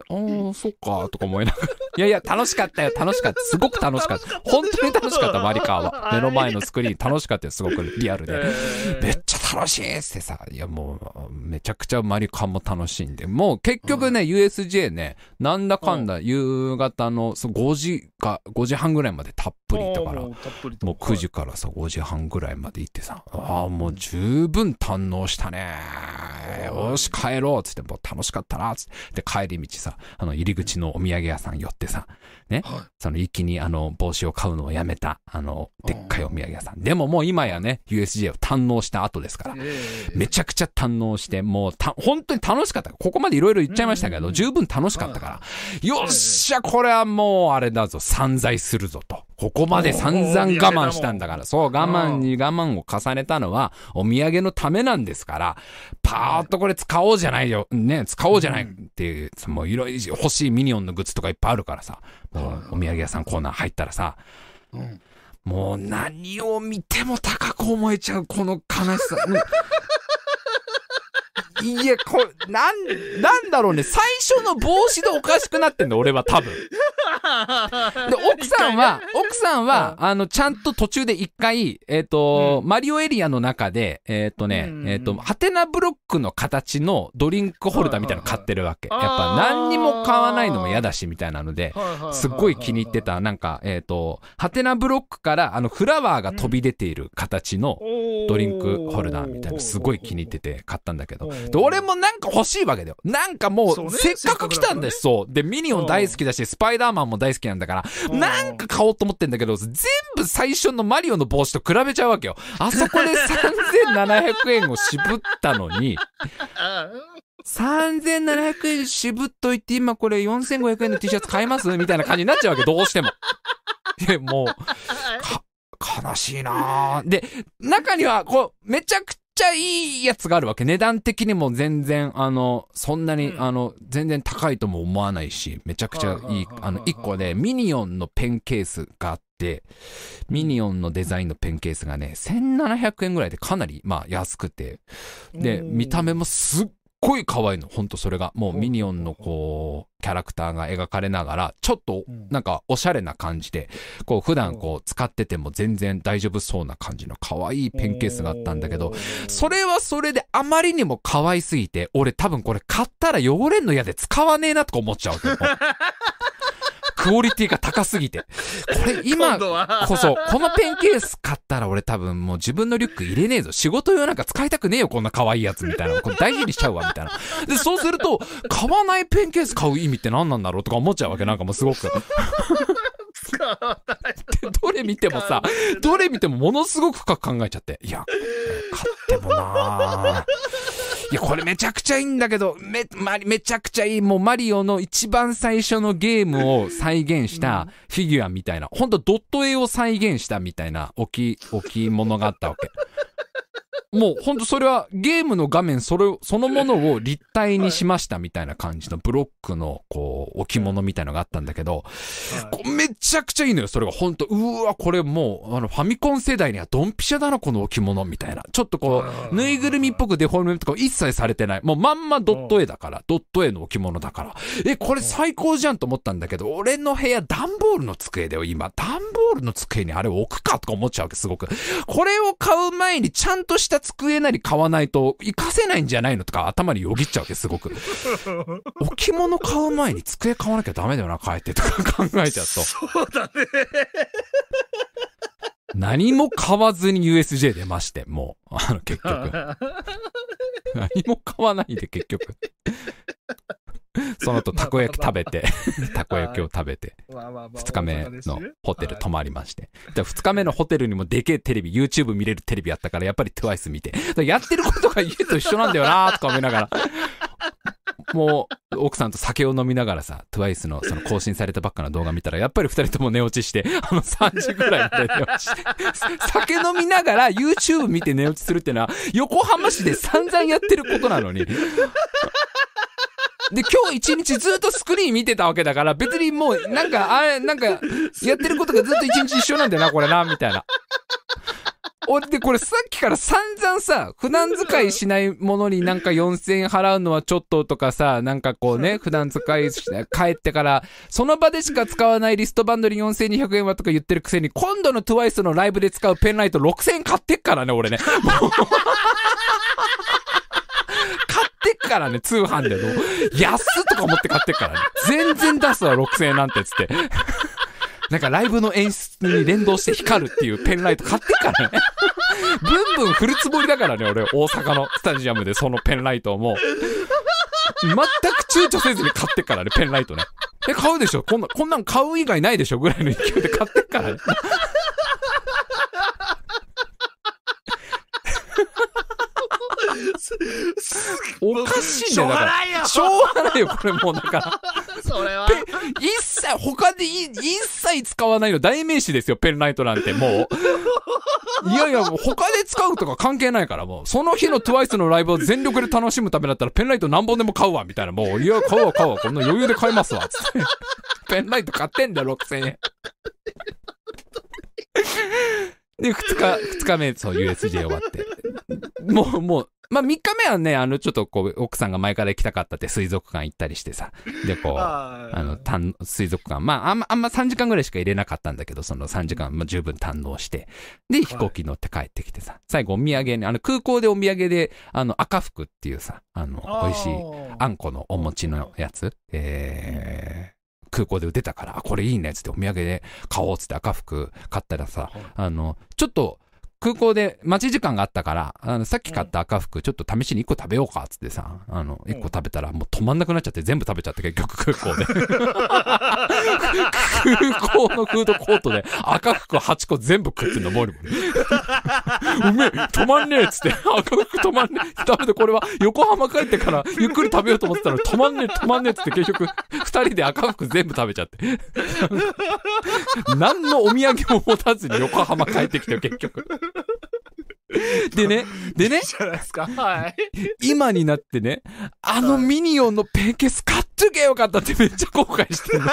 あ、そっか、とか思いながら。いやいや、楽しかったよ、楽しかった。すごく楽しかった。本当に楽しかった、マリカーは。目の前のスクリーン。楽しかったよ、すごく。リアルで。めっちゃ楽しいっつってさ、いやもう、めちゃくちゃマリカンも楽しいんで、もう結局ね、USJ ね、なんだかんだ夕方のそう5時か、5時半ぐらいまでたっぷりいたから、もう9時からさ、5時半ぐらいまで行ってさ、ああ、もう十分堪能したね。よし、帰ろう。つって、もう楽しかったな。つって、で、帰り道さ、あの、入り口のお土産屋さん寄ってさ、ね、はい。その一気にあの帽子を買うのをやめた、あの、でっかいお土産屋さん。でももう今やね、USJ を堪能した後ですから。ええめちゃくちゃ堪能して、もうた、本当に楽しかった。ここまでいろいろ言っちゃいましたけど、うん。うんうん十分楽しかったから。よっしゃ、これはもうあれだぞ、散財するぞと。ここまで散々我慢したんだから、そう、我慢に我慢を重ねたのは、お土産のためなんですから、パーッとこれ使おうじゃないよ、ね、使おうじゃないっていう、もういろいろ欲しいミニオンのグッズとかいっぱいあるからさ、お土産屋さんコーナー入ったらさ、うんもう何を見ても高く思えちゃう、この悲しさ。うんいや、これ、なん、なんだろうね。最初の帽子でおかしくなってんだ、俺は多分。で、奥さんは、奥さんは、あの、ちゃんと途中で一回、えっ、と、マリオエリアの中で、えっ、とね、うん。うんうんえっ、と、ハテナブロックの形のドリンクホルダーみたいなの買ってるわけ。やっはいはいはいぱ何にも買わないのも嫌だし、みたいなので、すっごい気に入ってた。た、なんか、えっ、と、ハテナブロックから、あの、フラワーが飛び出ている形のドリンクホルダーみたいな、すごい気に入ってて買ったんだけど、で俺もなんか欲しいわけだよ。なんかもう、せっかく来たんだし、そう。で、ミニオン大好きだし、スパイダーマンも大好きなんだから、なんか買おうと思ってんだけど、全部最初のマリオの帽子と比べちゃうわけよ。あそこで3700円を渋ったのに、3700円渋っといて、今これ4500円の T シャツ買えます？みたいな感じになっちゃうわけ、どうしても。で、もう、か悲しいなで、中には、こう、めちゃくちゃいいやつがあるわけ。値段的にも全然、あの、そんなに、うん。あの、全然高いとも思わないし、めちゃくちゃいい、あの、一個で、ミニオンのペンケースがあって、ミニオンのデザインのペンケースがね、1700円ぐらいでかなり、まあ、安くて、で、見た目もすっごい可愛いの。ほんとそれが。もうミニオンのこう、キャラクターが描かれながら、ちょっとうんなんかおしゃれな感じで、こう普段こう使ってても全然大丈夫そうな感じの可愛いペンケースがあったんだけど、それはそれであまりにも可愛すぎて、俺多分これ買ったら汚れんの嫌で使わねえなとか思っちゃうわけよ。クオリティが高すぎて。これ 今こそ、このペンケース買ったら俺多分もう自分のリュック入れねえぞ。仕事用なんか使いたくねえよ、こんな可愛いやつみたいな。これ大事にしちゃうわ、みたいな。で、そうすると、買わないペンケース買う意味って何なんだろうとか思っちゃうわけ。なんかもうすごく。使わないで どれ見てもさ、どれ見てもものすごく深く考えちゃって。いや、買ってもなぁいや、これめちゃくちゃいいんだけど、め、ま、めちゃくちゃいい。もうマリオの一番最初のゲームを再現したフィギュアみたいな、ほんとドット絵を再現したみたいな置き、置物があったわけ。もうほんとそれはゲームの画面それを、そのものを立体にしましたみたいな感じのブロックのこう置物みたいのがあったんだけど、こめちゃくちゃいいのよ、それが。ほんと、うわ、これもう、あの、ファミコン世代にはドンピシャだな、この置物、みたいな。ちょっとこう、ぬいぐるみっぽくデフォルメとか一切されてない。もうまんまドット絵だから、ドット絵の置物だから。え、これ最高じゃんと思ったんだけど、俺の部屋段ボールの机だよ、今。段ボールの机にあれを置くかとか思っちゃうわけ、すごく。これを買う前にちゃんとした机なり買わないと、活かせないんじゃないのとか頭によぎっちゃうわけ、すごく。置物買う前に机買わなきゃダメだよな、帰ってとか 考えちゃうと。そうだね。何も買わずに USJ 出まして、もう、あの、結局。何も買わないで、結局。その後、たこ焼き食べて、たこ焼きを食べて、まあまあまあ二日目のホテル泊ままりまして。で二日目のホテルにもでけえテレビ、YouTube 見れるテレビあったから、やっぱり TWICE 見て。やってることが家と一緒なんだよなーとか思いながら。もう、奥さんと酒を飲みながらさ、TWICE のその更新されたばっかの動画見たら、やっぱり二人とも寝落ちして、あの3時ぐらいまで寝落ちして。酒飲みながら YouTube 見て寝落ちするってのは、横浜市で散々やってることなのに。で、今日一日ずっとスクリーン見てたわけだから、別にもう、なんか、あれ、なんか、やってることがずっと一日一緒なんだよな、これな、みたいな。俺で、これさっきから散々さ、普段使いしないものになんか4000円払うのはちょっととかさ、なんかこうね、普段使いしない帰ってから、その場でしか使わないリストバンドに4200円はとか言ってるくせに、今度の TWICE のライブで使うペンライト6000円買ってっからね、俺ね。ってっからね、通販でもう。安っとか思って買ってっからね。全然出すわ、6000円なんてつって。なんかライブの演出に連動して光るっていうペンライト買ってっからね。ブンブン振るつもりだからね、俺、大阪のスタジアムでそのペンライトをもう。全く躊躇せずに買ってっからね、ペンライトね。え、買うでしょ？こんな、こんなん買う以外ないでしょ？ぐらいの勢いで買ってっからね。おかしいんだよ、だから。ないよしょうがないよ、これもうだから。それは。一切、他でい一切使わないの代名詞ですよ、ペンライトなんて、もう。いやいや、もう他で使うとか関係ないから、もう。その日の TWICE のライブを全力で楽しむためだったら、ペンライト何本でも買うわ、みたいな。もう、いや、買うわ、買うわ、こんな余裕で買いますわ、つって。ペンライト買ってんだよ、6000円。で、二日、二日目、そう、USJ 終わって。もう、もう、まあ、三日目はね、あの、ちょっとこう、奥さんが前から行きたかったって水族館行ったりしてさ。で、こう、ああの、堪水族館。まあ、あんま、あんま3時間ぐらいしか入れなかったんだけど、その3時間、まあ、十分堪能して。で、飛行機乗って帰ってきてさ。最後、お土産に、あの、空港でお土産で、あの、赤福っていうさ、あの、美味しい、あんこのお餅のやつ、えー、空港で売ってたから、あ、これいいねっつってお土産で買おうっつって赤福買ったらさ、はいあの、ちょっと、空港で待ち時間があったから、あのさっき買った赤福、ちょっと試しに1個食べようかっつってさ、あの、1個食べたらもう止まんなくなっちゃって全部食べちゃって結局 空港で。空港のフードコートで赤福8個全部食ってんの、もりもり。うめえ、止まんねえっつって、赤福止まんねえ。ダメだ、これは横浜帰ってからゆっくり食べようと思ってたら止まんねえ、止まんねえっつって結局2人で赤福全部食べちゃって。何のお土産も持たずに横浜帰ってきてよ、結局。でね、でね、じゃないですか。はい。今になってね、あのミニオンのペンケース買っとけよかったってめっちゃ後悔してんの。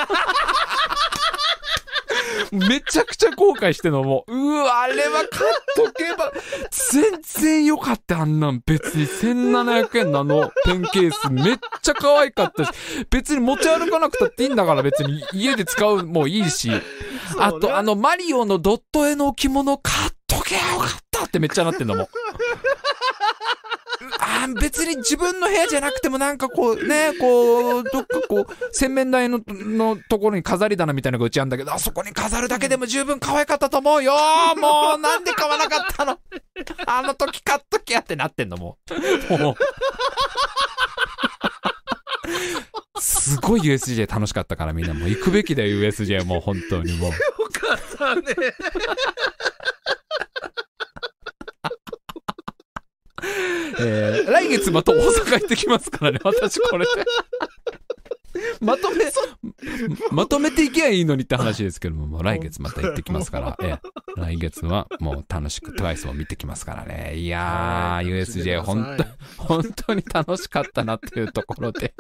めちゃくちゃ後悔してんの、もう。うわ、あれは買っとけば、全然よかった、あんなん。別に1700円のあのペンケースめっちゃ可愛かったし、別に持ち歩かなくたっていいんだから、別に家で使うもいいし。あと、あの、マリオのドット絵の置物買っけよかったってめっちゃなってんのも。あ別に自分の部屋じゃなくてもなんかこうね、こう、どっかこう、洗面台ののところに飾り棚みたいなのがうちあるんだけど、あそこに飾るだけでも十分可愛かったと思うよもうなんで買わなかったの？あの時買っときやってなってんのもう。もう。すごい USJ 楽しかったからみんなもう行くべきだよ USJ もう本当にもう。よかったね。えー来月また大阪行ってきますからね、私これで。まとめ、まとめていけばいいのにって話ですけども、もう来月また行ってきますから、ええ来月はもう楽しく TWICE を見てきますからね。いやー、はい USJ 本当本当に楽しかったなっていうところで。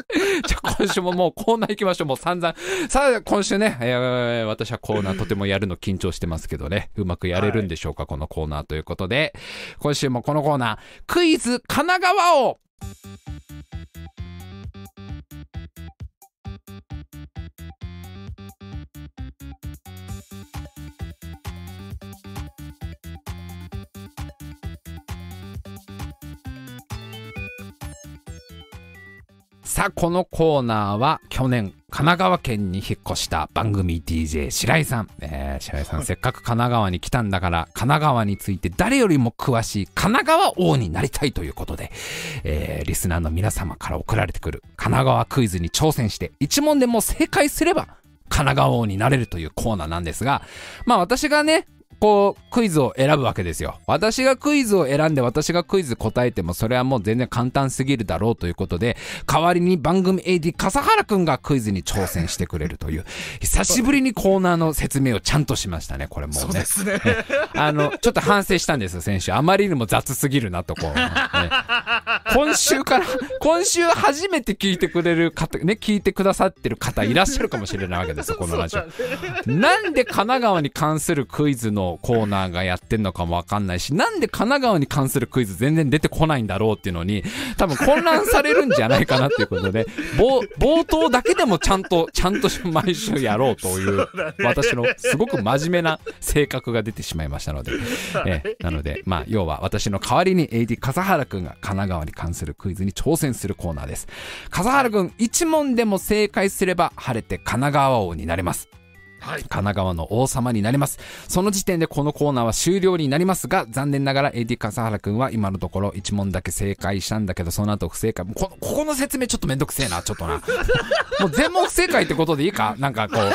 じゃあ今週ももうコーナー行きましょう。もう散々。さあ、今週ね、えー私はコーナーとてもやるの緊張してますけどね、うまくやれるんでしょうか、このコーナーということで、今週もこのコーナー、クイズ神奈川をさあ、このコーナーは去年神奈川県に引っ越した番組 DJ 白井さん。えー白井さん、せっかく神奈川に来たんだから、神奈川について誰よりも詳しい神奈川王になりたいということで、えーリスナーの皆様から送られてくる神奈川クイズに挑戦して、一問でも正解すれば、神奈川王になれるというコーナーなんですが、まあ私がね、こう、クイズを選ぶわけですよ。私がクイズを選んで私がクイズ答えてもそれはもう全然簡単すぎるだろうということで、代わりに番組 AD 笠原くんがクイズに挑戦してくれるという、久しぶりにコーナーの説明をちゃんとしましたね、これもねそうで。すね。あの、ちょっと反省したんですよ、先週。あまりにも雑すぎるなと、こう。ね今週から、今週初めて聞いてくれる方、ね、聞いてくださってる方いらっしゃるかもしれないわけですよ、このラジオ。なんで神奈川に関するクイズのコーナーがやってんのかもわかんないし、なんで神奈川に関するクイズ全然出てこないんだろうっていうのに、多分混乱されるんじゃないかなっていうことで、冒冒頭だけでもちゃんと、ちゃんと毎週やろうという、私のすごく真面目な性格が出てしまいましたので、ええなので、まあ、要は私の代わりに AD 笠原くんが神奈川に関するクイズに挑戦するコーナーです。笠原くん、一問でも正解すれば晴れて神奈川王になれます。はい。神奈川の王様になります。その時点でこのコーナーは終了になりますが、残念ながら AD 笠原くんは今のところ1問だけ正解したんだけど、その後不正解。こここの説明ちょっとめんどくせえな、ちょっとな。もう全問不正解ってことでいいか？なんかこう。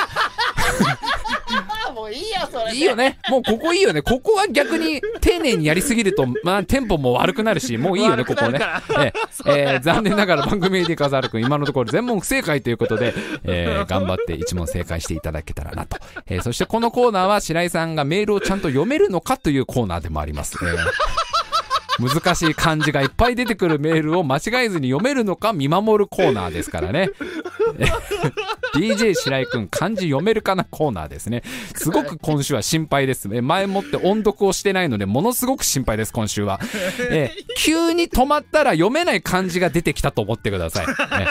もういいや、それいいよね。もうここいいよね。ここは逆に丁寧にやりすぎると、まあ、テンポも悪くなるし、もういいよね、ここね。えええー残念ながら番組 AD 笠原くん、今のところ全問不正解ということで、えー頑張って一問正解していただけたらなと。えーそしてこのコーナーは白井さんがメールをちゃんと読めるのかというコーナーでもあります。えー難しい漢字がいっぱい出てくるメールを間違えずに読めるのか見守るコーナーですからね。え DJ 白井くん漢字読めるかなコーナーですね。すごく今週は心配です。え前もって音読をしてないので、ものすごく心配です、今週は。え急に止まったら読めない漢字が出てきたと思ってください。え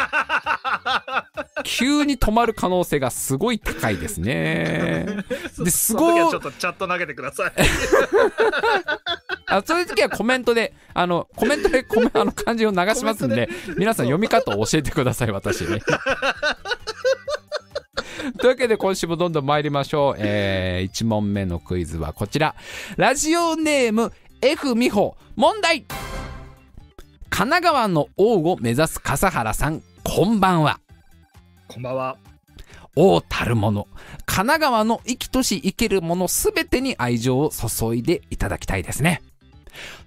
急に止まる可能性がすごい高いですね。ですごいちょっとチャット投げてください。あそういう時はコメントで、あの、コメントでコメ あの漢字を流しますんで、皆さん読み方を教えてください、私に。というわけで今週もどんどん参りましょう。えー、1問目のクイズはこちら。ラジオネーム F 美穂。問題神奈川の王を目指す笠原さん、こんばんは。こんばんは。王たるもの。神奈川の生きとし生けるものすべてに愛情を注いでいただきたいですね。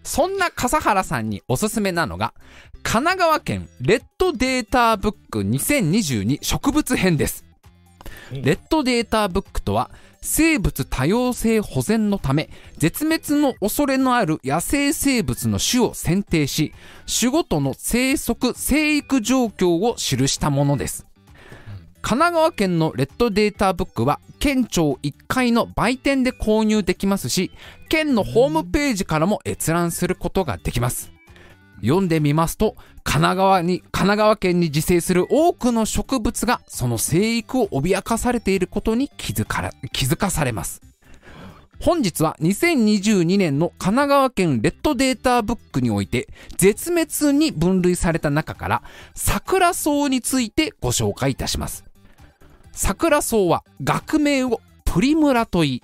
そんな笠原さんにおすすめなのが、神奈川県レッドデータブック2022植物編です。レッドデータブックとは、生物多様性保全のため、絶滅の恐れのある野生生物の種を選定し、種ごとの生息、生育状況を記したものです。神奈川県のレッドデータブックは県庁1階の売店で購入できますし県のホームページからも閲覧することができます。読んでみますと神奈川に神奈川県に自生する多くの植物がその生育を脅かされていることに気づか気づかされます。本日は2022年の神奈川県レッドデータブックにおいて絶滅に分類された中から桜草についてご紹介いたします。桜草は学名をプリムラといい、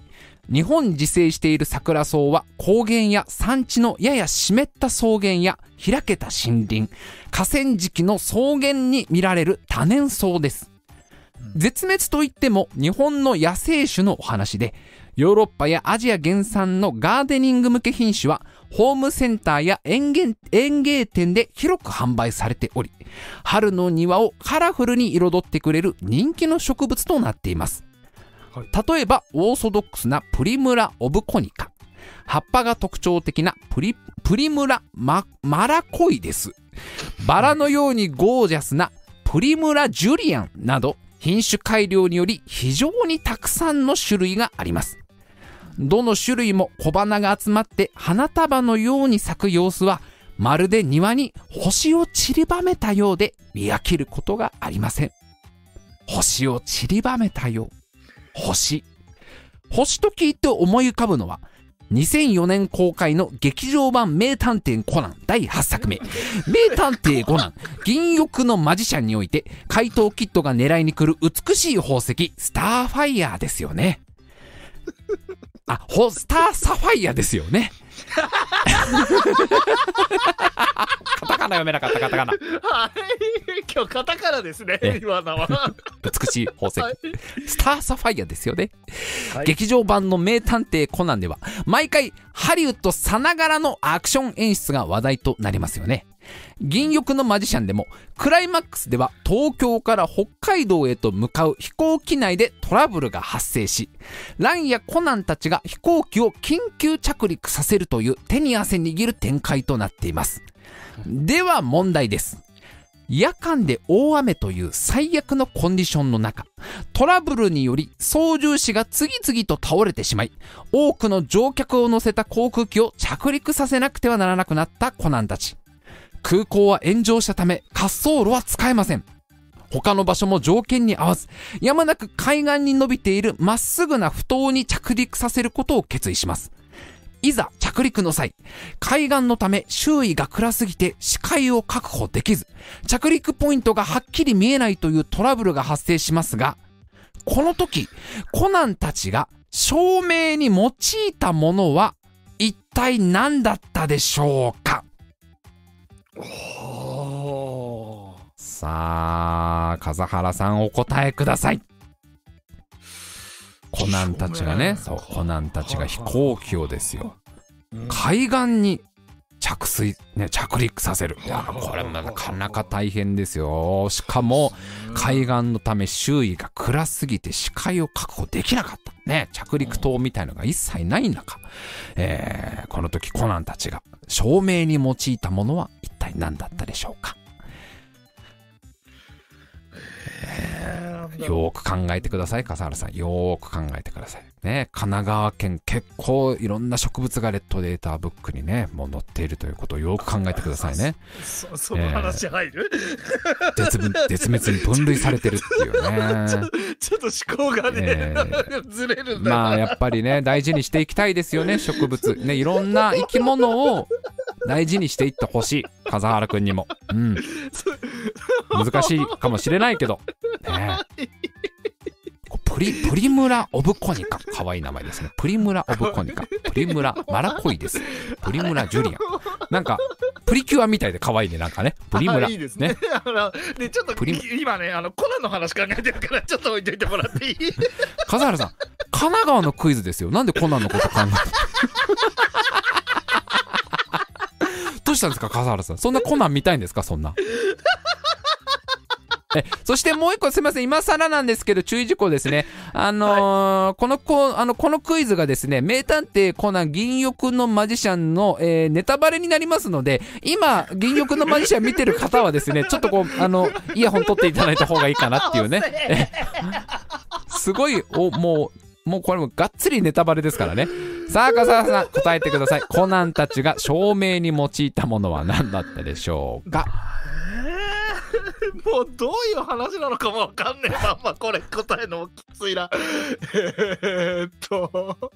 日本に自生している桜草は高原や山地のやや湿った草原や開けた森林、河川敷の草原に見られる多年草です。絶滅といっても日本の野生種のお話で、ヨーロッパやアジア原産のガーデニング向け品種はホームセンターや園芸園芸店で広く販売されており、春の庭をカラフルに彩ってくれる人気の植物となっています。例えば、オーソドックスなプリムラ・オブコニカ。葉っぱが特徴的なプリプリムラマ・マラコイです。バラのようにゴージャスなプリムラ・ジュリアンなど、品種改良により非常にたくさんの種類があります。どの種類も小花が集まって花束のように咲く様子はまるで庭に星を散りばめたようで見飽きることがありません。星を散りばめたよう。星。星と聞いて思い浮かぶのは2004年公開の劇場版名探偵コナン第8作目。名探偵コナン、銀翼のマジシャンにおいて、怪盗キッドが狙いに来る美しい宝石、スターファイヤーですよね。あ、ホスターサファイアですよね。カタカナ読めなかったカタカナ。はい。今日カタカナですねえ、今のは。美しい宝石はい。スターサファイアですよね。はい劇場版の名探偵コナンでは、毎回ハリウッドさながらのアクション演出が話題となりますよね。銀翼のマジシャンでも、クライマックスでは東京から北海道へと向かう飛行機内でトラブルが発生し、ランやコナンたちが飛行機を緊急着陸させるという手に汗握る展開となっています。では問題です。夜間で大雨という最悪のコンディションの中、トラブルにより操縦士が次々と倒れてしまい、多くの乗客を乗せた航空機を着陸させなくてはならなくなったコナンたち。空港は炎上したため滑走路は使えません。他の場所も条件に合わず、やむなく海岸に伸びているまっすぐな埠頭に着陸させることを決意します。いざ着陸の際、海岸のため周囲が暗すぎて視界を確保できず、着陸ポイントがはっきり見えないというトラブルが発生しますが、この時、コナンたちが照明に用いたものは一体何だったでしょうか？おーさあ、風原さんお答えください。コナンたちがね、そう、コナンたちが飛行機をですよ、海岸に着水、ね、着陸させる。いや、これなかなか大変ですよ。しかも、海岸のため周囲が暗すぎて視界を確保できなかった。ね、着陸灯みたいのが一切ない中、えー、この時コナンたちが照明に用いたものは一体何だったでしょうか？よーく考えてください、笠原さん。よーく考えてください。ね、神奈川県結構いろんな植物がレッドデータブックにね、もう載っているということをよーく考えてくださいね。そその話入る、絶滅絶滅に分類されてるっていうね。ちょっと思考がね、えずれるんだよまあやっぱりね、大事にしていきたいですよね、植物。ね、いろんな生き物を大事にしていってほしい。笠原くんにも。うん。難しいかもしれないけど。ねプリ、プリムラ・オブ・コニカ。かわいい名前ですね。プリムラ・オブ・コニカ。プリムラ・マラコイです。プリムラ・ジュリアン。なんか、プリキュアみたいで可愛いね、なんかね。プリムラ。あいいですね。あのでちょっとプリ今ねあのコナンの話考えてるからちょっと置いといてもらっていい？笠原さん、神奈川のクイズですよ。なんでコナンのこと考えてどうしたんですか、笠原さん？そんなコナン見たいんですか、そんな？えそしてもう一個すみません、今更なんですけど、注意事項ですね。あのーこのこあのこのクイズがですね、名探偵コナン銀翼のマジシャンの、えーネタバレになりますので、今、銀翼のマジシャン見てる方はですね、ちょっとこう、あの、イヤホン取っていただいた方がいいかなっていうね。えすごい、お、もう、もうこれもがっつりネタバレですからね。さあ、笠原さん、答えてください。コナンたちが照明に用いたものは何だったでしょうか？もうどういう話なのかもわかんねえまんまこれ答えのきついなえーっと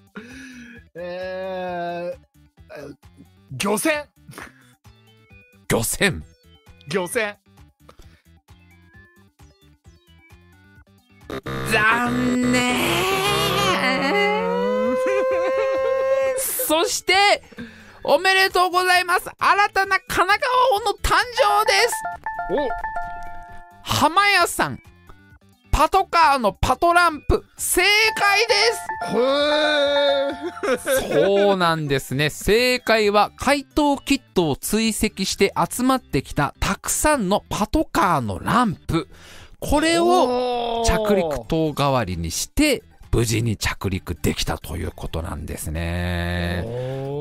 えー、漁船漁船。漁船残念。そして、おめでとうございます。新たな神奈川王の誕生です。浜屋さん、パトカーのパトランプ、正解です。おへえそうなんですね。正解は怪盗キットを追跡して集まってきたたくさんのパトカーのランプ。これを着陸塔代わりにして、無事に着陸できたということなんですね。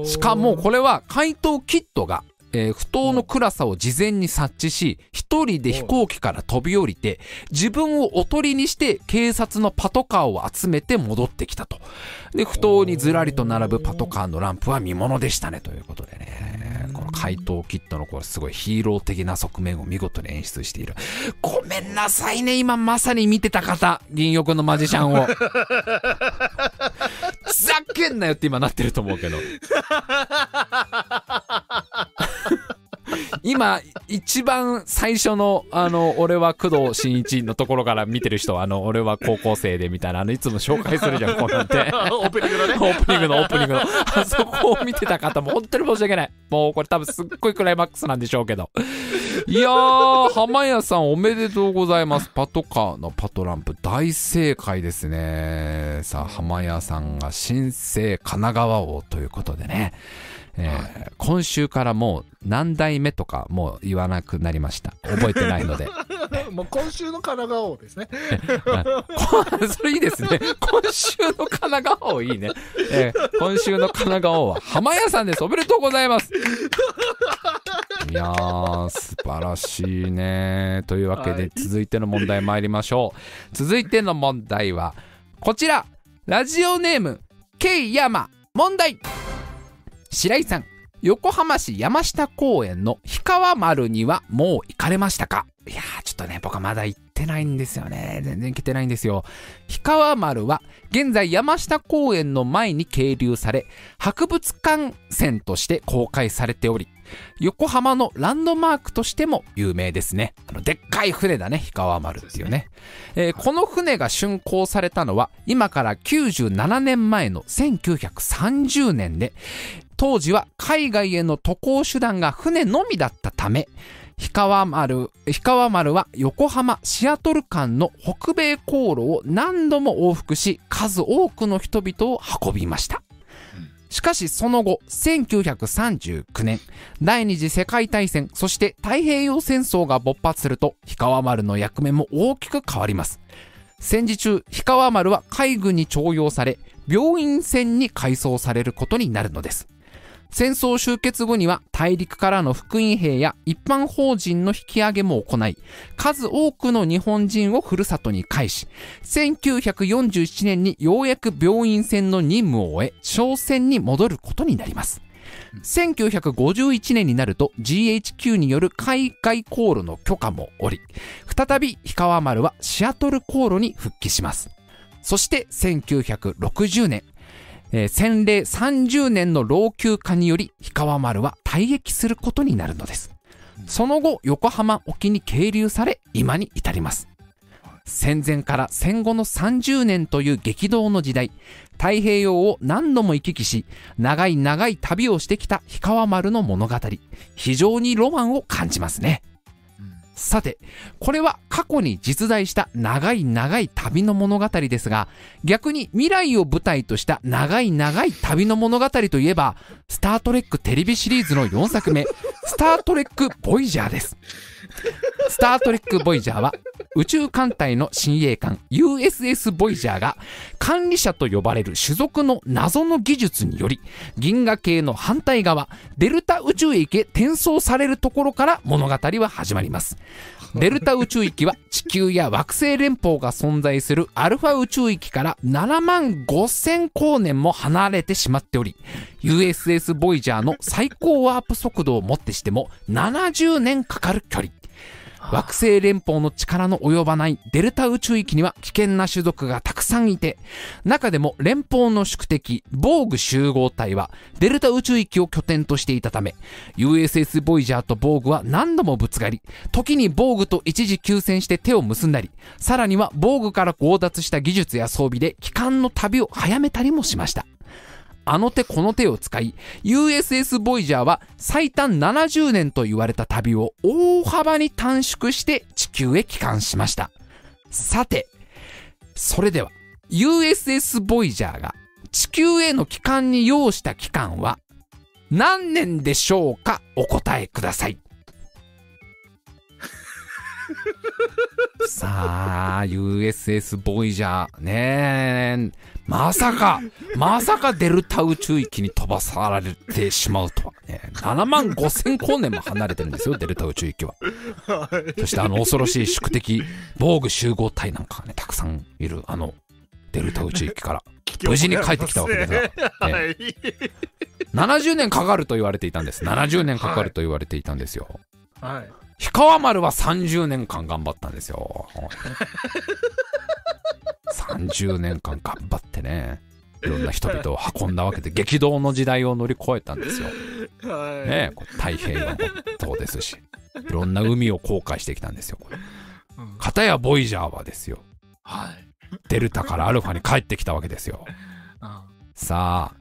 しかもこれは怪盗キットが、えー不当の暗さを事前に察知し、一人で飛行機から飛び降りて、自分をおとりにして警察のパトカーを集めて戻ってきたと。で、不当にずらりと並ぶパトカーのランプは見物でしたね、ということでね。この怪盗キットのこれすごいヒーロー的な側面を見事に演出している。ごめんなさいね、今まさに見てた方、銀翼のマジシャンを。ふ ざけんなよって今なってると思うけど。今、一番最初の、あの、俺は工藤新一のところから見てる人は、あの、俺は高校生でみたいな、あの、いつも紹介するじゃん、こうなんて。オープニングのねオープニングのオープニングの。あそこを見てた方も本当に申し訳ない。もうこれ多分すっごいクライマックスなんでしょうけど。いやー、浜屋さんおめでとうございます。パトカーのパトランプ大正解ですね。さあ、浜屋さんが新生神奈川王ということでね。えー今週からもう何代目とかもう言わなくなりました。覚えてないので。もう今週の神奈川王ですねこ それいいですね。今週の神奈川王いいね。えー今週の神奈川王は浜屋さんです。おめでとうございます。いやー、素晴らしいね。というわけではい続いての問題参りましょう。続いての問題はこちら。ラジオネーム、ケイヤマ。問題。白井さん。横浜市山下公園の氷川丸にはもう行かれましたか？いやーちょっとね僕はまだ行ってないんですよね。全然来てないんですよ。氷川丸は現在山下公園の前に係留され博物館船として公開されており横浜のランドマークとしても有名ですね。あのでっかい船だね氷川丸っていうね。えーこの船が竣工されたのは今から97年前の1930年で当時は海外への渡航手段が船のみだったため氷川丸氷川丸は横浜シアトル間の北米航路を何度も往復し数多くの人々を運びました。しかしその後1939年第二次世界大戦そして太平洋戦争が勃発すると氷川丸の役目も大きく変わります。戦時中氷川丸は海軍に徴用され病院船に改装されることになるのです戦争終結後には大陸からの復員兵や一般法人の引き上げも行い数多くの日本人をふるさとに返し1947年にようやく病院船の任務を終え商船に戻ることになります。1951年になると GHQ による海外航路の許可も下り再び氷川丸はシアトル航路に復帰します。そして1960年えー洗礼30年の老朽化により氷川丸は退役することになるのですその後横浜沖に係留され今に至ります戦前から戦後の30年という激動の時代、太平洋を何度も行き来し、長い長い旅をしてきた氷川丸の物語。非常にロマンを感じますね。さて、これは過去に実在した長い長い旅の物語ですが、逆に未来を舞台とした長い長い旅の物語といえば、スタートレックテレビシリーズの4作目、スタートレックボイジャーです。スタートレックボイジャーは宇宙艦隊の親衛艦 USS ボイジャーが管理者と呼ばれる種族の謎の技術により銀河系の反対側デルタ宇宙へ行け転送されるところから物語は始まります。デルタ宇宙域は地球や惑星連邦が存在するアルファ宇宙域から7万5千光年も離れてしまっており USS ボイジャーの最高ワープ速度をもってしても70年かかる距離。惑星連邦の力の及ばないデルタ宇宙域には危険な種族がたくさんいて、中でも連邦の宿敵、防具集合体はデルタ宇宙域を拠点としていたため、USS ボイジャーと防具は何度もぶつかり、時に防具と一時休戦して手を結んだり、さらには防具から強奪した技術や装備で帰還の旅を早めたりもしました。あの手この手を使い、USS ボイジャーは最短70年と言われた旅を大幅に短縮して地球へ帰還しました。さて、それでは USS ボイジャーが地球への帰還に要した期間は何年でしょうかお答えください。さあ、USS ボイジャーねまさか、まさかデルタ宇宙域に飛ばされてしまうとはね。7万5千光年も離れてるんですよ、デルタ宇宙域は。そしてあの恐ろしい宿敵、防具集合体なんかがね、たくさんいる、あの、デルタ宇宙域から、無事に帰ってきたわけですが、ね、70年かかると言われていたんです。70年かかると言われていたんですよ。はい。氷川丸は30年間頑張ったんですよ。30年間頑張ってね、いろんな人々を運んだわけで、激動の時代を乗り越えたんですよ。はい、ね太平洋もそうですし、いろんな海を航海してきたんですよ、これ。片やボイジャーはですよ。はい。デルタからアルファに帰ってきたわけですよ。さあ、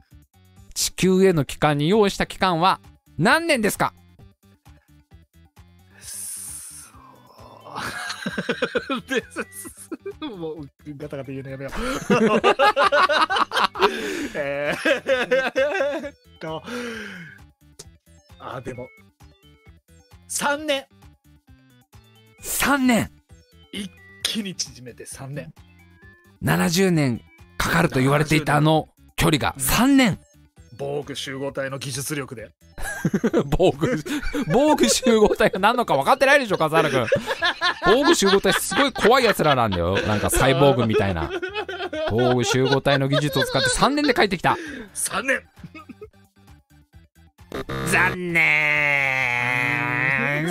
地球への帰還に用意した期間は何年ですか？もうガタガタ言うのやめよう。えー、っと、あ、でも、3年。3年一気に縮めて3年。70年かかると言われていたあの距離が3年。防具集合体の技術力で。防具、防具集合体が何のか分かってないでしょ、笠原君。防具集合体すごい怖い奴らなんだよ。なんかサイボーグみたいな。防具集合体の技術を使って3年で帰ってきた。3年残念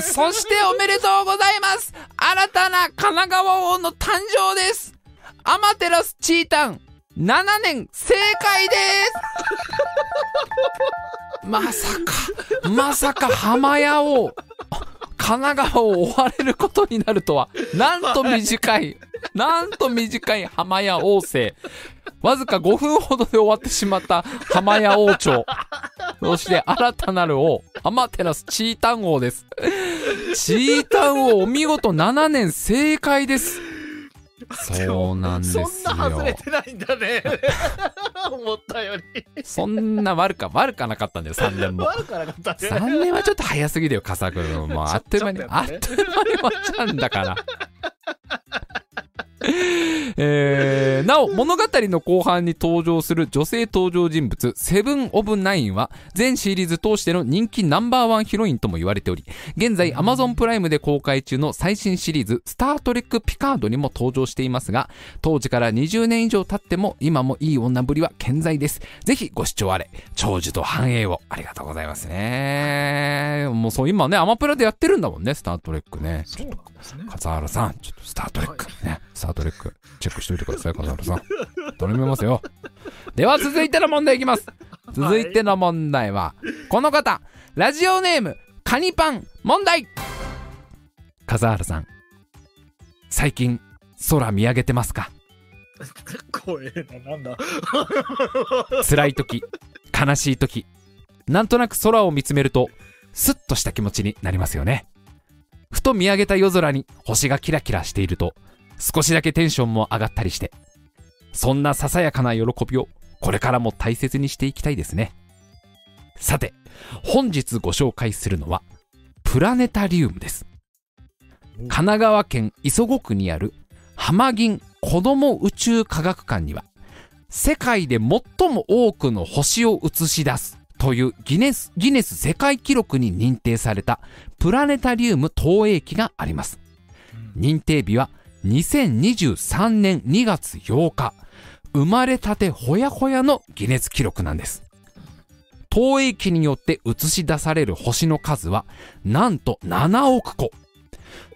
そしておめでとうございます新たな神奈川王の誕生ですアマテラスチータン7年正解ですまさか、まさか浜屋を、神奈川を追われることになるとは、なんと短い、なんと短い浜屋王政。わずか5分ほどで終わってしまった浜屋王朝。そして新たなる王、浜テラスチータン王です。チータン王お見事7年正解です。そうなんですよ。そんな外れてないんだね。思ったより。そんな悪か、悪かなかったんだよ、3年も。悪かなかったね。3年はちょっと早すぎだよ、笠君。もうあっという間に、あっという間に終わっちゃうんだから。えー、なお、物語の後半に登場する女性登場人物、セブン・オブ・ナインは、全シリーズ通しての人気ナンバーワンヒロインとも言われており、現在 Amazon プライムで公開中の最新シリーズ、スター・トレック・ピカードにも登場していますが、当時から20年以上経っても、今もいい女ぶりは健在です。ぜひご視聴あれ、長寿と繁栄を。ありがとうございますね。もうそう、今ね、アマプラでやってるんだもんね、スター・トレックね。そうなんですね。笠原さん、ちょっとスター・トレックね、スター・トレック、チェックしといてください、笠原さん。頼みますよ。では続いての問題いきます。続いての問題は、この方、ラジオネーム、カニパン、問題笠原さん、最近、空見上げてますか？怖えな、なんだ？辛い時、悲しい時、なんとなく空を見つめると、スッとした気持ちになりますよね。ふと見上げた夜空に星がキラキラしていると、少しだけテンションも上がったりして、そんなささやかな喜びをこれからも大切にしていきたいですね。さて、本日ご紹介するのは、プラネタリウムです。神奈川県磯子区にある浜銀子ども宇宙科学館には、世界で最も多くの星を映し出すというギネスギネス世界記録に認定されたプラネタリウム投影機があります。認定日は2023年2月8日。生まれたてほやほやのギネス記録なんです。投影機によって映し出される星の数はなんと7億個。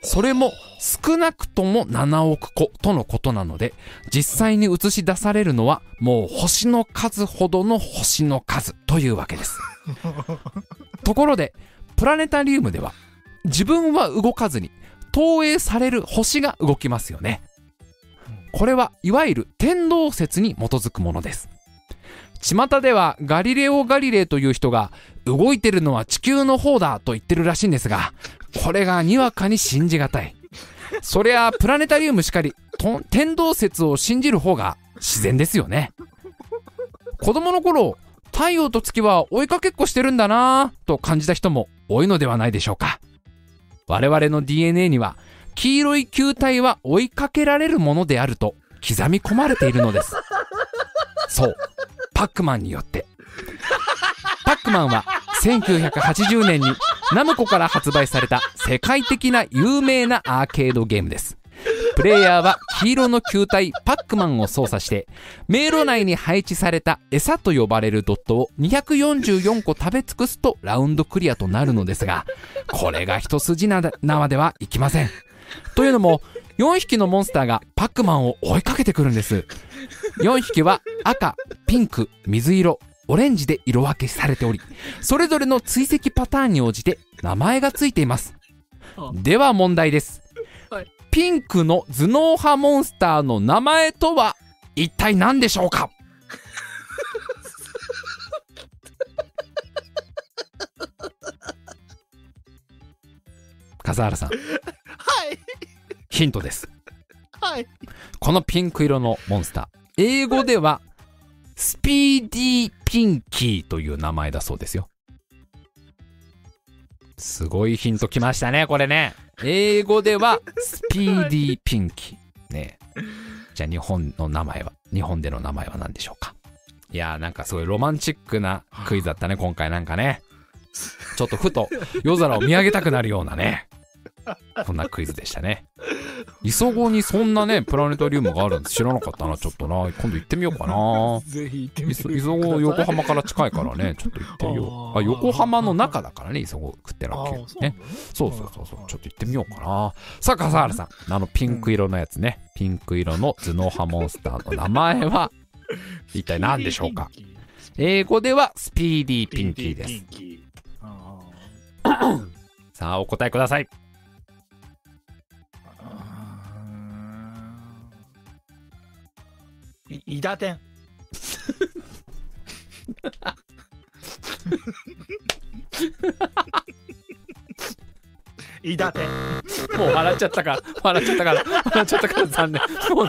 それも少なくとも7億個とのことなので、実際に映し出されるのはもう星の数ほどの星の数というわけです。ところで、プラネタリウムでは自分は動かずに投影される星が動きますよね。これはいわゆる天動説に基づくものです。巷ではガリレオ・ガリレイという人が動いてるのは地球の方だと言ってるらしいんですが、これがにわかに信じがたい。そりゃプラネタリウムしかり、と天動説を信じる方が自然ですよね。子供の頃、太陽と月は追いかけっこしてるんだなぁと感じた人も多いのではないでしょうか。我々の DNA には黄色い球体は追いかけられるものであると刻み込まれているのです。そう、パックマンによって。パックマンは1980年にナムコから発売された世界的な有名なアーケードゲームです。プレイヤーは黄色の球体パックマンを操作して、迷路内に配置された餌と呼ばれるドットを244個食べ尽くすとラウンドクリアとなるのですが、これが一筋縄ではいきません。というのも、4匹のモンスターがパックマンを追いかけてくるんです。4匹は赤、ピンク、水色、オレンジで色分けされており、それぞれの追跡パターンに応じて名前がついています。では問題です。ピンクの頭脳派モンスターの名前とは一体何でしょうか？笠原さん、はいヒントです。はいこのピンク色のモンスター。英語では、スピーディーピンキーという名前だそうですよ。すごいヒントきましたね、これね。英語では、スピーディーピンキー。ねじゃあ日本の名前は、日本での名前は何でしょうか？いやーなんかすごいロマンチックなクイズだったね、今回なんかね。ちょっとふと夜空を見上げたくなるようなね。そんなクイズでしたね。磯子にそんなね、プラネタリウムがあるんです知らなかったな、ちょっとな。今度行ってみようかな。ぜひ行ってみて磯ください磯子横浜から近いからね、ちょっと行ってみよう。あ横浜の中だからね、磯子食ってるあわけーそうね。そうそうそうそう、ちょっと行ってみようかな。さあ、笠原さん、あのピンク色のやつね、ピンク色の頭脳派モンスターの名前は、一体何でしょうか？英語ではスピーディーピンキーです。さあ、お答えください。伊達天伊達天もう笑っちゃったか。ら、笑っちゃったから、笑っちゃったから残念。も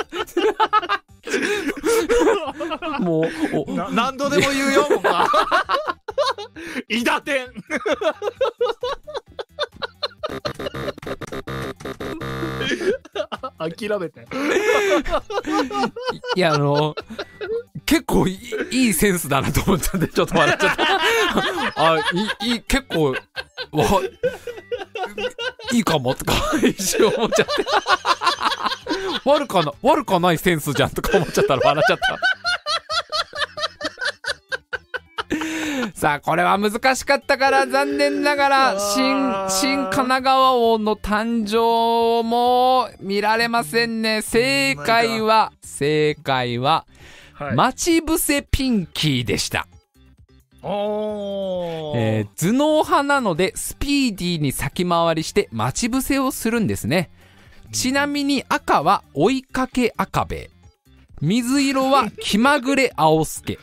う、もうおな何度でも言うよ僕は。伊達天諦めていや、あの、結構いいセンスだなと思っちゃって、ちょっと笑っちゃった。あ、いい、結構、わ、いいかもとか、一瞬思っちゃって。悪かな、悪かないセンスじゃんとか思っちゃったら笑っちゃった。さあ、これは難しかったから、残念ながら、新、新神奈川王の誕生も見られませんね。正解は、正解は、はい待ち伏せピンキーでした。えー頭脳派なので、スピーディーに先回りして待ち伏せをするんですね。ちなみに赤は追いかけ赤べえ。水色は 気まぐれ青助。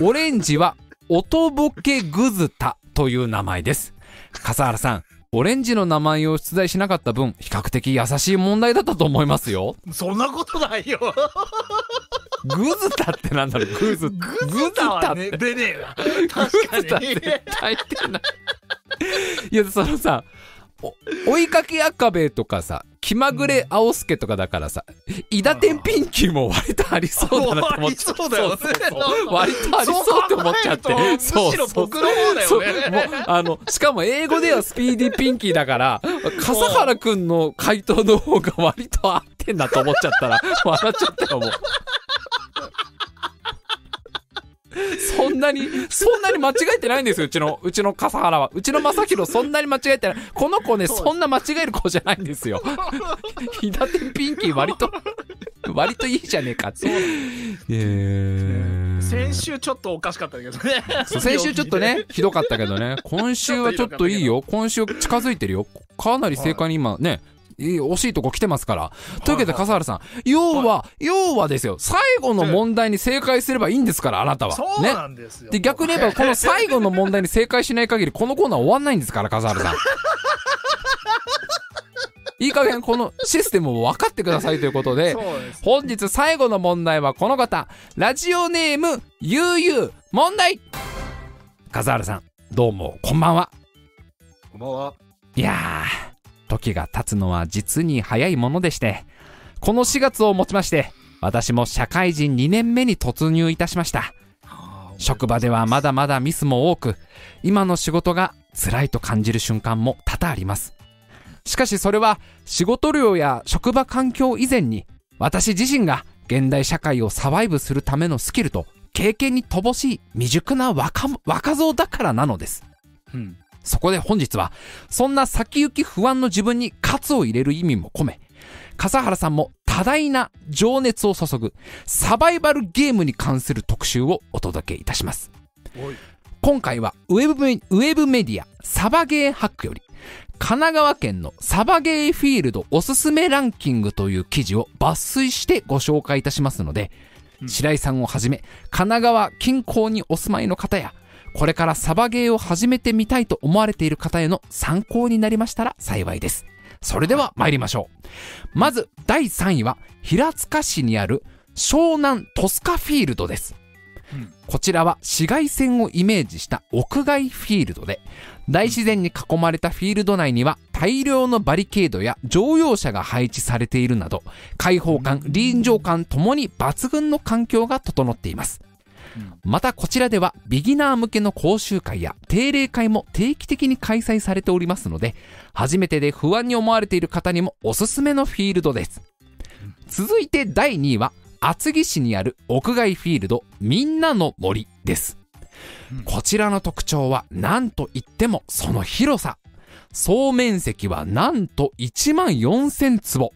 オレンジは音ボケグズタという名前です。笠原さん、オレンジの名前を出題しなかった分、比較的優しい問題だったと思いますよ。そんなことないよ。グズタってなんだろうグズグズタはね、出ねえわ。確かグズタに。絶対出ない。いや、そのさ、お 追いかけ赤べえとかさ、気まぐれ青助とかだからさ、伊田天ピンキーも割とありそうだなって思っちゃありそうだよね。割とありそうって思っちゃって。そうむしろ僕の方だよね。もうあの、しかも英語ではスピーディーピンキーだから、笠原くんの回答の方が割と合ってんだと思っちゃったら、笑っちゃったよ、もう。そんなに、そんなに間違えてないんですよ、うちの、うちの笠原は。うちの正宏そんなに間違えてない。この子ね、そんな間違える子じゃないんですよ。ひだてんピンキー割と、割といいじゃねえかって。えー先週ちょっとおかしかったけどね。そう先週ちょっとね、ひどかったけどね、今週はちょっといいよ。今週近づいてるよ。かなり正解に今ね、惜しいとこ来てますから。というわけで、笠原さん、要は、要はですよ、最後の問題に正解すればいいんですから、あなたは。そうね。なんですよ。で、逆に言えば、この最後の問題に正解しない限り、このコーナー終わんないんですから、笠原さん。いい加減、このシステムを分かってくださいということでそう、です。本日最後の問題はこの方ラジオネームゆうゆう問題笠原さんどうもこんばんはこんばんは。いやー時が経つのは実に早いものでしてこの4月をもちまして私も社会人2年目に突入いたしました。職場ではまだまだミスも多く今の仕事が辛いと感じる瞬間も多々あります。しかしそれは仕事量や職場環境以前に私自身が現代社会をサバイブするためのスキルと経験に乏しい未熟な若若造だからなのです。うん。そこで本日はそんな先行き不安の自分に喝を入れる意味も込め笠原さんも多大な情熱を注ぐサバイバルゲームに関する特集をお届けいたします。今回はウェブメウェブメディアサバゲーハックより神奈川県のサバゲーフィールドおすすめランキングという記事を抜粋してご紹介いたしますので、うん白井さんをはじめ神奈川近郊にお住まいの方やこれからサバゲーを始めてみたいと思われている方への参考になりましたら幸いです。それでは参りましょう。まず第3位は平塚市にある湘南トスカフィールドです。うんこちらは紫外線をイメージした屋外フィールドで、大自然に囲まれたフィールド内には大量のバリケードや乗用車が配置されているなど、開放感、臨場感ともに抜群の環境が整っています。またこちらではビギナー向けの講習会や定例会も定期的に開催されておりますので、初めてで不安に思われている方にもおすすめのフィールドです。続いて第2位は厚木市にある屋外フィールドみんなの森です。こちらの特徴は何と言ってもその広さ。総面積はなんと1万4000坪。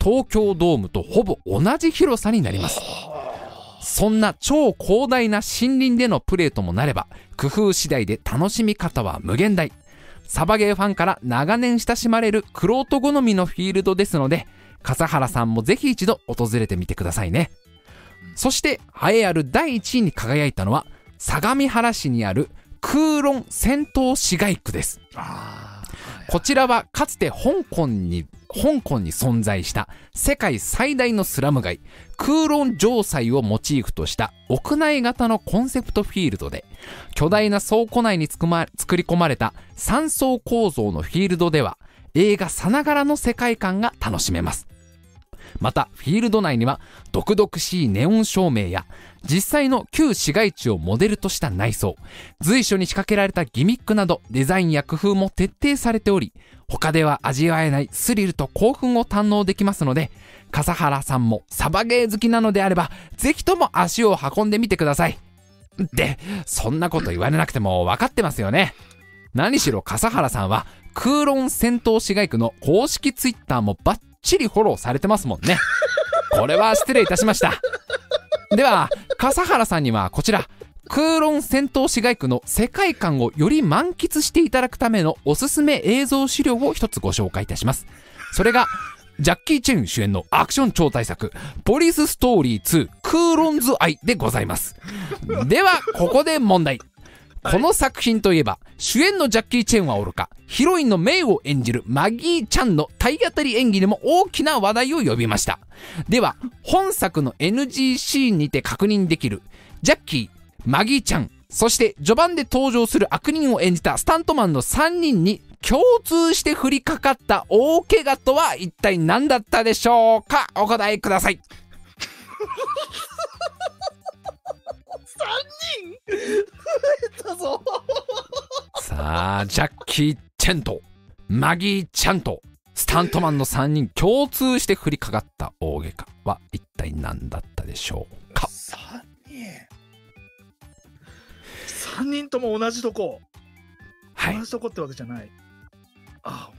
東京ドームとほぼ同じ広さになります。そんな超広大な森林でのプレーともなれば、工夫次第で楽しみ方は無限大。サバゲーファンから長年親しまれるクロート好みのフィールドですので、笠原さんもぜひ一度訪れてみてくださいね。そして、栄えある第1位に輝いたのは、相模原市にある空論戦闘市街区です。あこちらはかつて香港に、香港に存在した世界最大のスラム街、空論城塞をモチーフとした屋内型のコンセプトフィールドで、巨大な倉庫内につくま作り込まれた3層構造のフィールドでは、映画さながらの世界観が楽しめます。また、フィールド内には、毒々しいネオン照明や、実際の旧市街地をモデルとした内装、随所に仕掛けられたギミックなど、デザインや工夫も徹底されており、他では味わえないスリルと興奮を堪能できますので、笠原さんもサバゲー好きなのであれば、ぜひとも足を運んでみてください。で、そんなこと言われなくても分かってますよね。何しろ笠原さんは、空論戦闘市街区の公式ツイッターもバッチリフォローされてますもんね。これは失礼いたしました。では、笠原さんにはこちら、空論戦闘市街区の世界観をより満喫していただくためのおすすめ映像資料を一つご紹介いたします。それが、ジャッキー・チェン主演のアクション超大作、ポリスストーリー2クーロンズ愛でございます。では、ここで問題。この作品といえば、主演のジャッキー・チェンはおろか、ヒロインのメイを演じるマギー・チャンの体当たり演技でも大きな話題を呼びました。では、本作の NG シーンにて確認できる、ジャッキー、マギー・チャン、そして序盤で登場する悪人を演じたスタントマンの3人に共通して降りかかった大怪我とは一体何だったでしょうかお答えください。3人。増えたぞ。さあ、ジャッキー・チェンとマギー・チャンとスタントマンの3人共通して降りかかった大怪我は一体何だったでしょうか？3人3人とも同じとこ、はい。同。じとこってわけじゃない。あ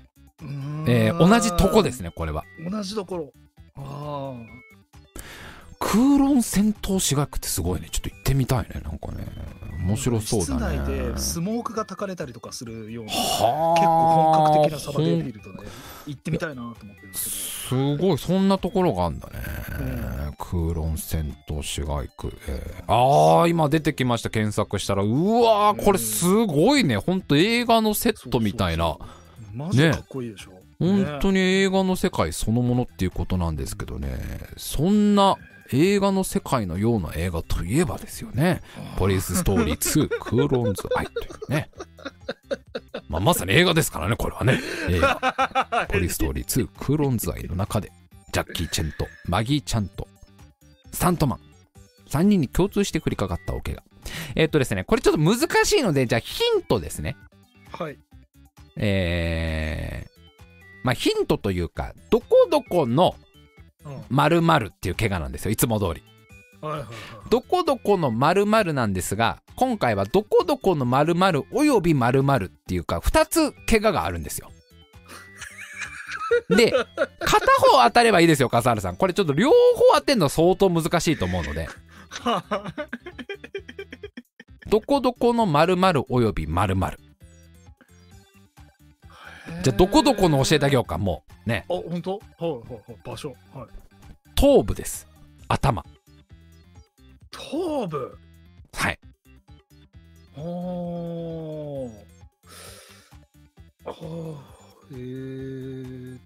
えー同じとこですね、これは。同じところ。あ空論戦闘士学ってすごいね。ちょっと行ってみたいね。なんかね。あ面白そうだね。室内でスモークが焚かれたりとかするような結は構本格的なサバゲーフほんィールドで行ってみたいなと思ってるんですすごい、そんなところがあるんだね。う空論戦闘市街区。えーああ、今出てきました。検索したら。うわー、これすごいね。ほんと映画のセットみたいな。そうそうそうマジでかっこいいでしょ、本当に映画の世界そのものっていうことなんですけどね。そんな映画の世界のような映画といえばですよね。ポリスストーリー2、クーロンズ・アイというね。まあ、まさに映画ですからね、これはね。映画。ポリスストーリー2、クーロンズ・アイの中で、ジャッキー・チェンとマギー・チャンとスタントマン、3人に共通して降りかかったお怪我。えーっとですね、これちょっと難しいので、じゃあヒントですね。はいえー、まあヒントというか、どこどこのうん〇〇っていう怪我なんですよ、いつも通り。どこどこの〇〇なんですが、今回はどこどこの〇〇および〇〇っていうか、2つ怪我があるんですよ。で、片方当たればいいですよ、笠原さん。これちょっと両方当てるの相当難しいと思うので、どこどこの〇〇および〇〇。じゃあ、どこどこの教えてあげようか、もう。ね。あ本当？はいはいはい場所。はい。頭部です。頭。頭部？はい。おー。あ。ー。えー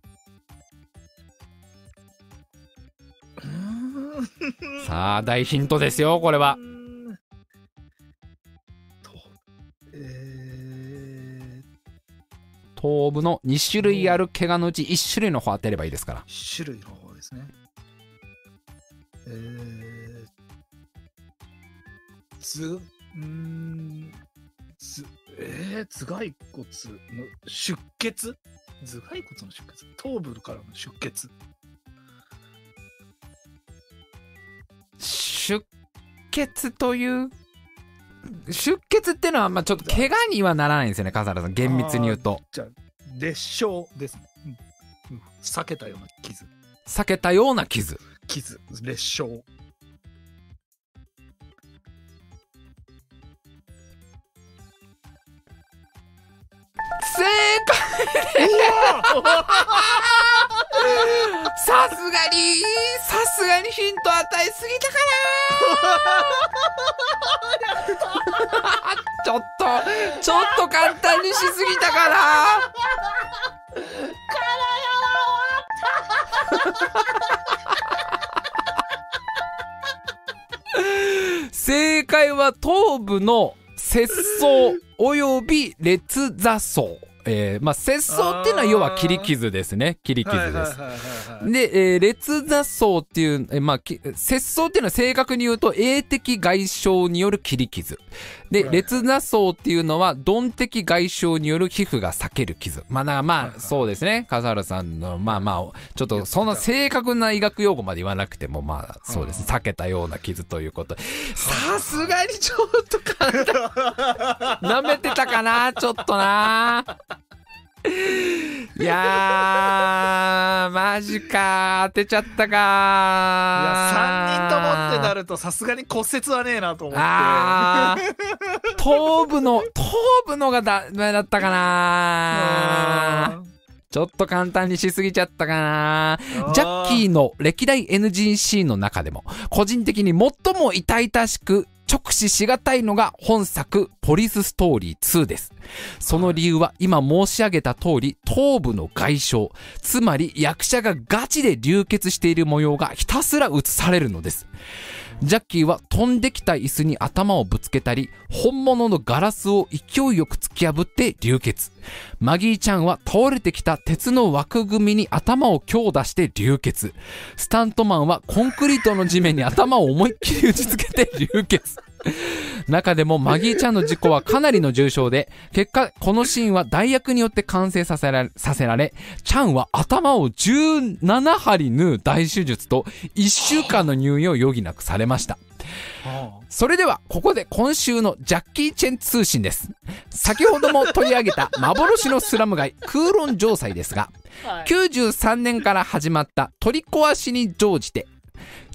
さあ、大ヒントですよ、これは頭部の2種類ある怪我のうち1種類の方当てればいいですから。ー、種類の方ですね。えー、ずうーんずえー、頭蓋骨の出血？頭蓋骨の出血？頭部からの出血？出血という、出血っていうのは、まあちょっと怪我にはならないんですよね、笠原さん。厳密に言うと。じゃあ裂傷ですね、うん。うん、避けたような傷。避けたような傷。傷。裂傷。正解 さすがに、さすがにヒント与えすぎたかな。ちょっと、ちょっと簡単にしすぎたかな。正解は頭部の節操および裂挫創。えー、まあ、節操っていうのは要は切り傷ですね。切り傷です。で、えー裂挫創っていう、えーまあ、き節操っていうのは正確に言うと、永的外傷による切り傷。で、はい裂挫創っていうのは、鈍的外傷による皮膚が裂ける傷。まあ、だからまあ、そうですね。笠原さんの、まあまあ、ちょっと、そんな正確な医学用語まで言わなくても、まあ、そうですね。裂けたような傷ということ。さすがにちょっと簡単。舐めてたかなちょっとな。いやー、マジか当てちゃったかいや3人ともってなるとさすがに骨折はねえなと思って。あー。頭部の頭部のがダメだったかなうんちょっと簡単にしすぎちゃったかな。ジャッキーの歴代 NG シーンの中でも、個人的に最も痛々しく直視しがたいのが本作ポリスストーリー2です。その理由は今申し上げた通り頭部の外傷、つまり役者がガチで流血している模様がひたすら映されるのです。ジャッキーは飛んできた椅子に頭をぶつけたり、本物のガラスを勢いよく突き破って流血。マギーちゃんは倒れてきた鉄の枠組みに頭を強打して流血。スタントマンはコンクリートの地面に頭を思いっきり打ちつけて流血。中でもマギーちゃんの事故はかなりの重傷で、結果、このシーンは代役によって完成させられ、させられ、チャンは頭を17針縫う大手術と1週間の入院を余儀なくされました。それでは、ここで今週のジャッキー・チェン通信です。先ほども取り上げた 幻のスラム街、空論城塞ですが、93年から始まった取り壊しに乗じて、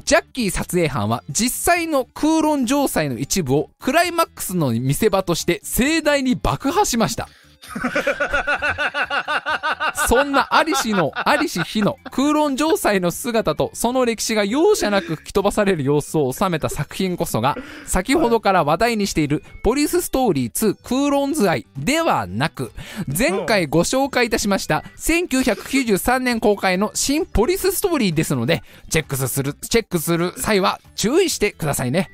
ジャッキー撮影班は実際の空論城塞の一部をクライマックスの見せ場として盛大に爆破しました。そんなアリシの、アリシヒの空論城塞の姿とその歴史が容赦なく吹き飛ばされる様子を収めた作品こそが、先ほどから話題にしているポリスストーリー2空論図愛ではなく、前回ご紹介いたしました1993年公開の新ポリスストーリーですので、チェックする、チェックする際は注意してくださいね。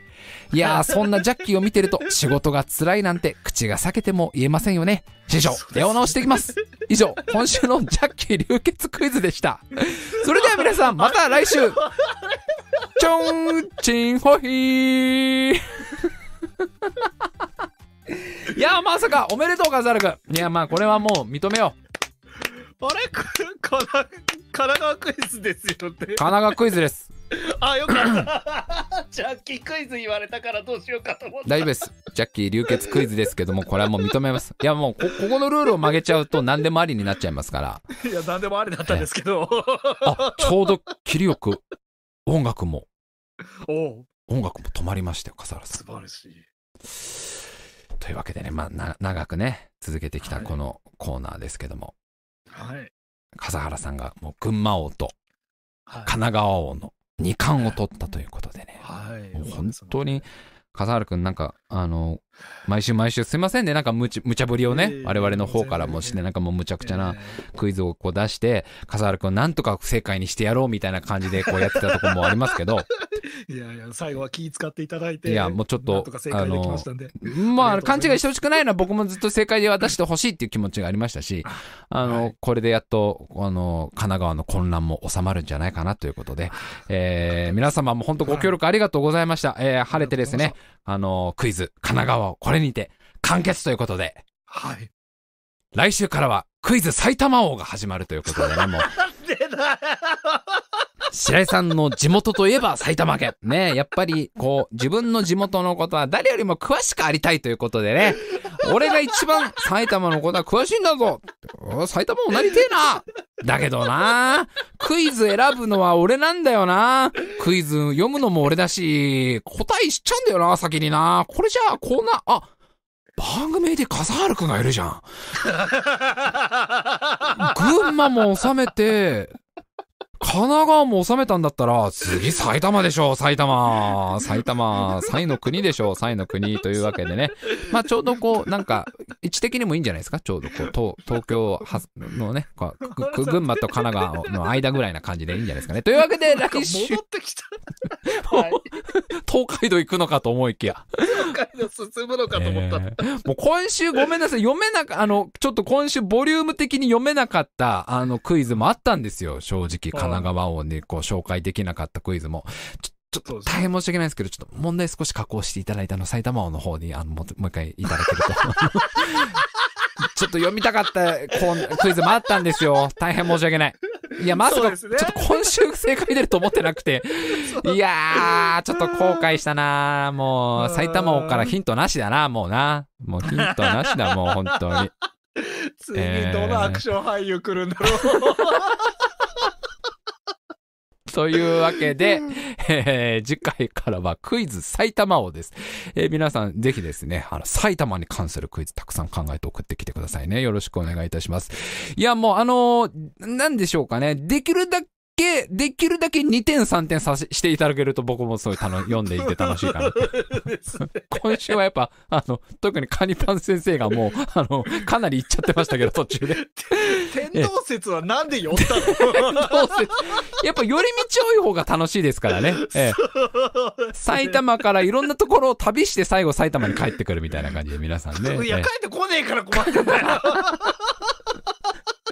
いやー、そんなジャッキーを見てると仕事が辛いなんて口が裂けても言えませんよね。師匠、手を直していきます。以上、今週のジャッキー流血クイズでした。それでは皆さん、また来週ちょんちんほひーいやー、まさか、おめでとう、カザル君。いや、まあ、これはもう認めよう。あれ？神奈川クイズですよね。神奈川クイズです。あ、よかった。ジャッキークイズ言われたからどうしようかと思った。大丈夫です。ジャッキー流血クイズですけども、これはもう認めます。いや、もうこ、ここのルールを曲げちゃうと何でもありになっちゃいますから。いや、なんでもありだったんですけど。あ、ちょうど切りよく、音楽も、おう音楽も止まりましたよ、笠原さ素晴らしい。ん。というわけでね、まあ、な、長くね、続けてきたこのコーナーですけども、はい。笠原さんがもう群馬王とはい神奈川王の2冠を取ったということでね、はい。本当に、笠原くんなんか、あの、毎週毎週すいませんね、なんか無茶無茶ぶりをね、いえいえ我々の方からもして、なんかもうむちゃくちゃなクイズをこう出して、笠原くんなんとか不正解にしてやろうみたいな感じでこうやってたところもありますけど、いやいや、最後は気使っていただいて。いやもうちょっとあ、ありがとうございます。勘違いしてほしくないのは僕もずっと正解で渡してほしいっていう気持ちがありましたし、あの、はい。これでやっと、あの、神奈川の混乱も収まるんじゃないかなということで、えー、皆様も本当ご協力ありがとうございました。えー、晴れてですね、あの、クイズ、神奈川をこれにて完結ということで、はい。来週からはクイズ埼玉王が始まるということでね、もう、白井さんの地元といえば埼玉県。ねやっぱり、こう、自分の地元のことは誰よりも詳しくありたいということでね、俺が一番埼玉のことは詳しいんだぞ埼玉もなりてえなだけどなクイズ選ぶのは俺なんだよなクイズ読むのも俺だし、答え知っちゃうんだよな、先にな。これじゃあ、こんな、あ、番組で笠原くんがいるじゃん。群馬も収めて、神奈川も収めたんだったら、次埼玉でしょう、埼玉。埼玉、サイの国でしょう、サイの国というわけでね。まあちょうどこう、なんか、位置的にもいいんじゃないですか、ちょうどこう、東東京はのね、群馬と神奈川の間ぐらいな感じでいいんじゃないですかね。というわけで、来週戻、ってきた。はい。東海道行くのかと思いきや。北海道進むのかと思った。えーもう今週ごめんなさい。読めなか、あの、ちょっと今週ボリューム的に読めなかった、あの、クイズもあったんですよ。正直、神奈川をね、こう、紹介できなかったクイズも。ちょちょっと大変申し訳ないですけど、ちょっと問題少し加工していただいたの、埼玉王の方に、あの、もうもう一回いただけると。ちょっと読みたかったこうクイズもあったんですよ。大変申し訳ない。いや、まさか、ねちょっと今週正解出ると思ってなくて。いやー、ちょっと後悔したなもう、埼玉王からヒントなしだな、もうな。もうヒントなしだ、もう本当に。次どのアクション俳優来るんだろう。というわけで、えー次回からはクイズ埼玉王です。えー皆さんぜひですね、あの、埼玉に関するクイズたくさん考えて送ってきてくださいね。よろしくお願いいたします。いや、もうあのーなんでしょうかね。できるだけ、できるだけ2点3点させしていただけると僕もすごい楽読んでいて楽しいかな。今週はやっぱ、あの、特にカニパン先生がもう、あの、かなりいっちゃってましたけど、途中で。天動説はなんで寄ったの？やっぱ寄り道多い方が楽しいですからね。ええ、埼玉からいろんなところを旅して最後埼玉に帰ってくるみたいな感じで皆さんね。いや、ええ帰ってこねえから困ってんだよ。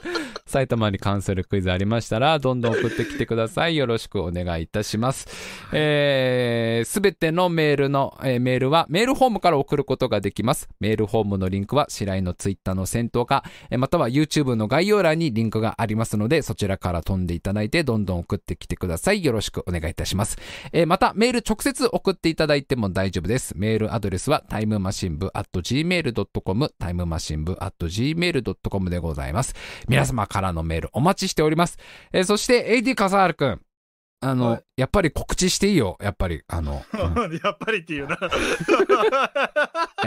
埼玉に関するクイズありましたら、どんどん送ってきてください。よろしくお願いいたします。えー、すべてのメールの、えーメールはメールフォームから送ることができます。メールフォームのリンクは白井のツイッターの先頭か、えーまたは YouTube の概要欄にリンクがありますので、そちらから飛んでいただいて、どんどん送ってきてください。よろしくお願いいたします。えーまた、メール直接送っていただいても大丈夫です。メールアドレスはタイムマシン部 at gmail.com、タイムマシン部 at gmail.com でございます。皆様のメールお待ちしております。えーそして AD 笠原くん。あの、はいやっぱり告知していいよ。やっぱり、あの、うん やっぱりっていうな。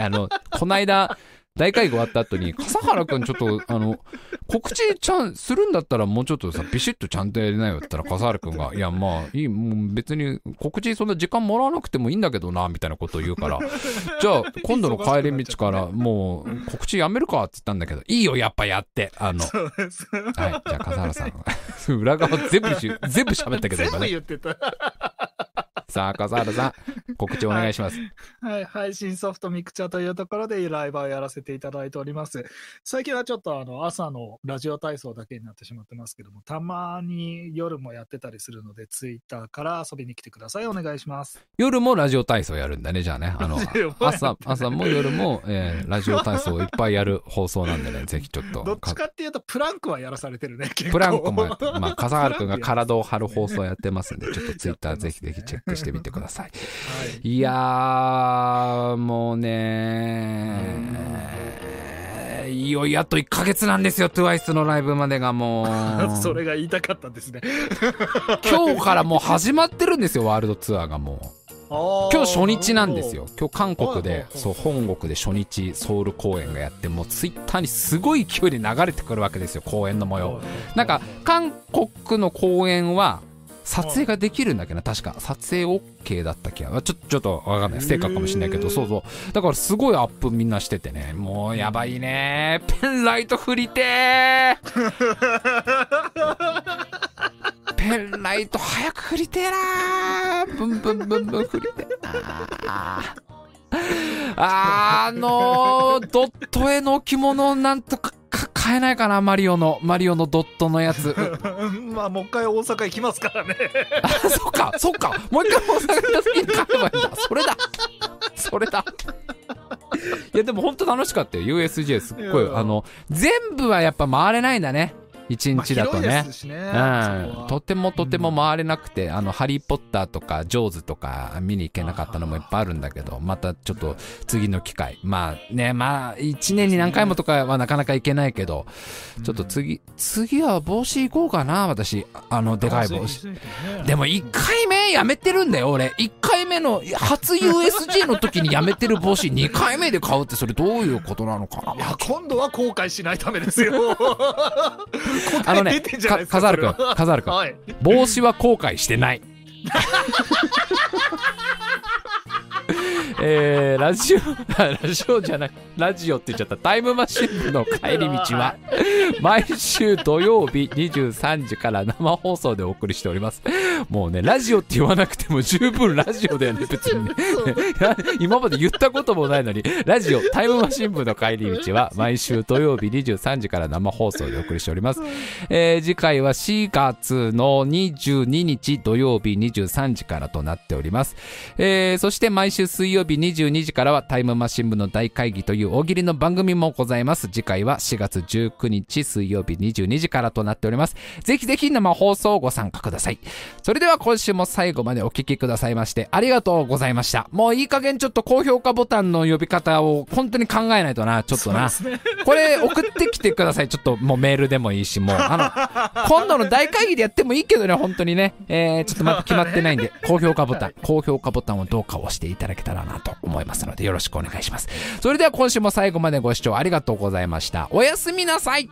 あの、こないだ、大会議終わった後に、笠原くんちょっと、あの、告知ちゃん、するんだったらもうちょっとさ、ビシッとちゃんとやりなよって言ったら、笠原くんが、いや、まあ、いい、もう別に告知そんな時間もらわなくてもいいんだけどな、みたいなことを言うから、じゃあ、今度の帰り道から、もう、告知やめるかって言ったんだけど、いいよ、やっぱやって。あの。はい、じゃあ、笠原さん。裏側全部し、全部喋ったけど、全部今ね。言ってた。さあ、笠原さん、告知お願いします。はい、配信ソフトミクチャというところでライブをやらせていただいております。最近はちょっとあの朝のラジオ体操だけになってしまってますけども、たまに夜もやってたりするので、ツイッターから遊びに来てください。お願いします。夜もラジオ体操やるんだね、じゃあね。あの、朝、朝も夜も、えーラジオ体操をいっぱいやる放送なんでね、ぜひちょっと。どっちかっていうと、プランクはやらされてるね、結構プランクもやって、まあ、笠原くんが体を張る放送やってますんで、ちょっとツイッターぜひぜひチェックしてみてください。はいいやー、もうねいよいよあと1ヶ月なんですよ、TWICE のライブまでがもう。それが言いたかったですね。今日からもう始まってるんですよ、ワールドツアーがもう。今日初日なんですよ。今日韓国でそう、本国で初日ソウル公演がやって、もうツイッターにすごい勢いで流れてくるわけですよ、公演の模様。なんか、韓国の公演は、撮影ができるんだけどな、確か。撮影 OK だった気が。ちょちょっとわかんない。不正確かもしれないけど、そうそう。だからすごいアップみんなしててね。もうやばいね。ペンライト振りてー ペンライト早く振りてーなーブンブンブンブン振りてーなーあのー、ドット絵の置物なんとかか買えないかなマリオの、マリオのドットのやつ。まあ、もう一回大阪行きますからね。あ、そっか、そっか。もう一回大阪行った時に買えばいいんだ。それだ。それだ。いや、でも本当楽しかったよ。USJ すっごいあの、全部はやっぱ回れないんだね。一日だとまあねうん、とてもとても回れなくて、あの、ハリー・ポッターとか、ジョーズとか見に行けなかったのもいっぱいあるんだけど、またちょっと次の機会。まあね、まあ、一年に何回もとかはなかなか行けないけど、ちょっと次、次は帽子行こうかな、私。あの、でかい帽子。でも1回目やめてるんだよ、俺。1回目の、初 USG の時にやめてる帽子2回目で買うって、それどういうことなのかないや、今度は後悔しないためですよ。あのね、答え出てんじゃないかですか笠原くん、それは笠原くん。はい。帽子は後悔してない。えー、ラジオ、ラジオじゃない、ラジオって言っちゃった。タイムマシン部の帰り道は、毎週土曜日23時から生放送でお送りしております。もうね、ラジオって言わなくても十分ラジオだよね、別にね。今まで言ったこともないのに、ラジオ、タイムマシン部の帰り道は、毎週土曜日23時から生放送でお送りしております。えー次回は4月の22日土曜日23時からとなっております。えーそして毎週水曜日22時からはタイムマシン部の大会議という大喜利の番組もございます。次回は4月19日水曜日22時からとなっております。ぜひぜひ生放送ご参加ください。それでは今週も最後までお聞きくださいましてありがとうございました。もういい加減ちょっと高評価ボタンの呼び方を本当に考えないとな、ちょっとな。これ送ってきてください。ちょっともうメールでもいいし、もう。あの、今度の大会議でやってもいいけどね、本当にね。えー、ちょっとまだ決まってないんで、高評価ボタン、高評価ボタンをどうか押していただけたらなと思いますので、よろしくお願いします。それでは今週も最後までご視聴ありがとうございました。おやすみなさい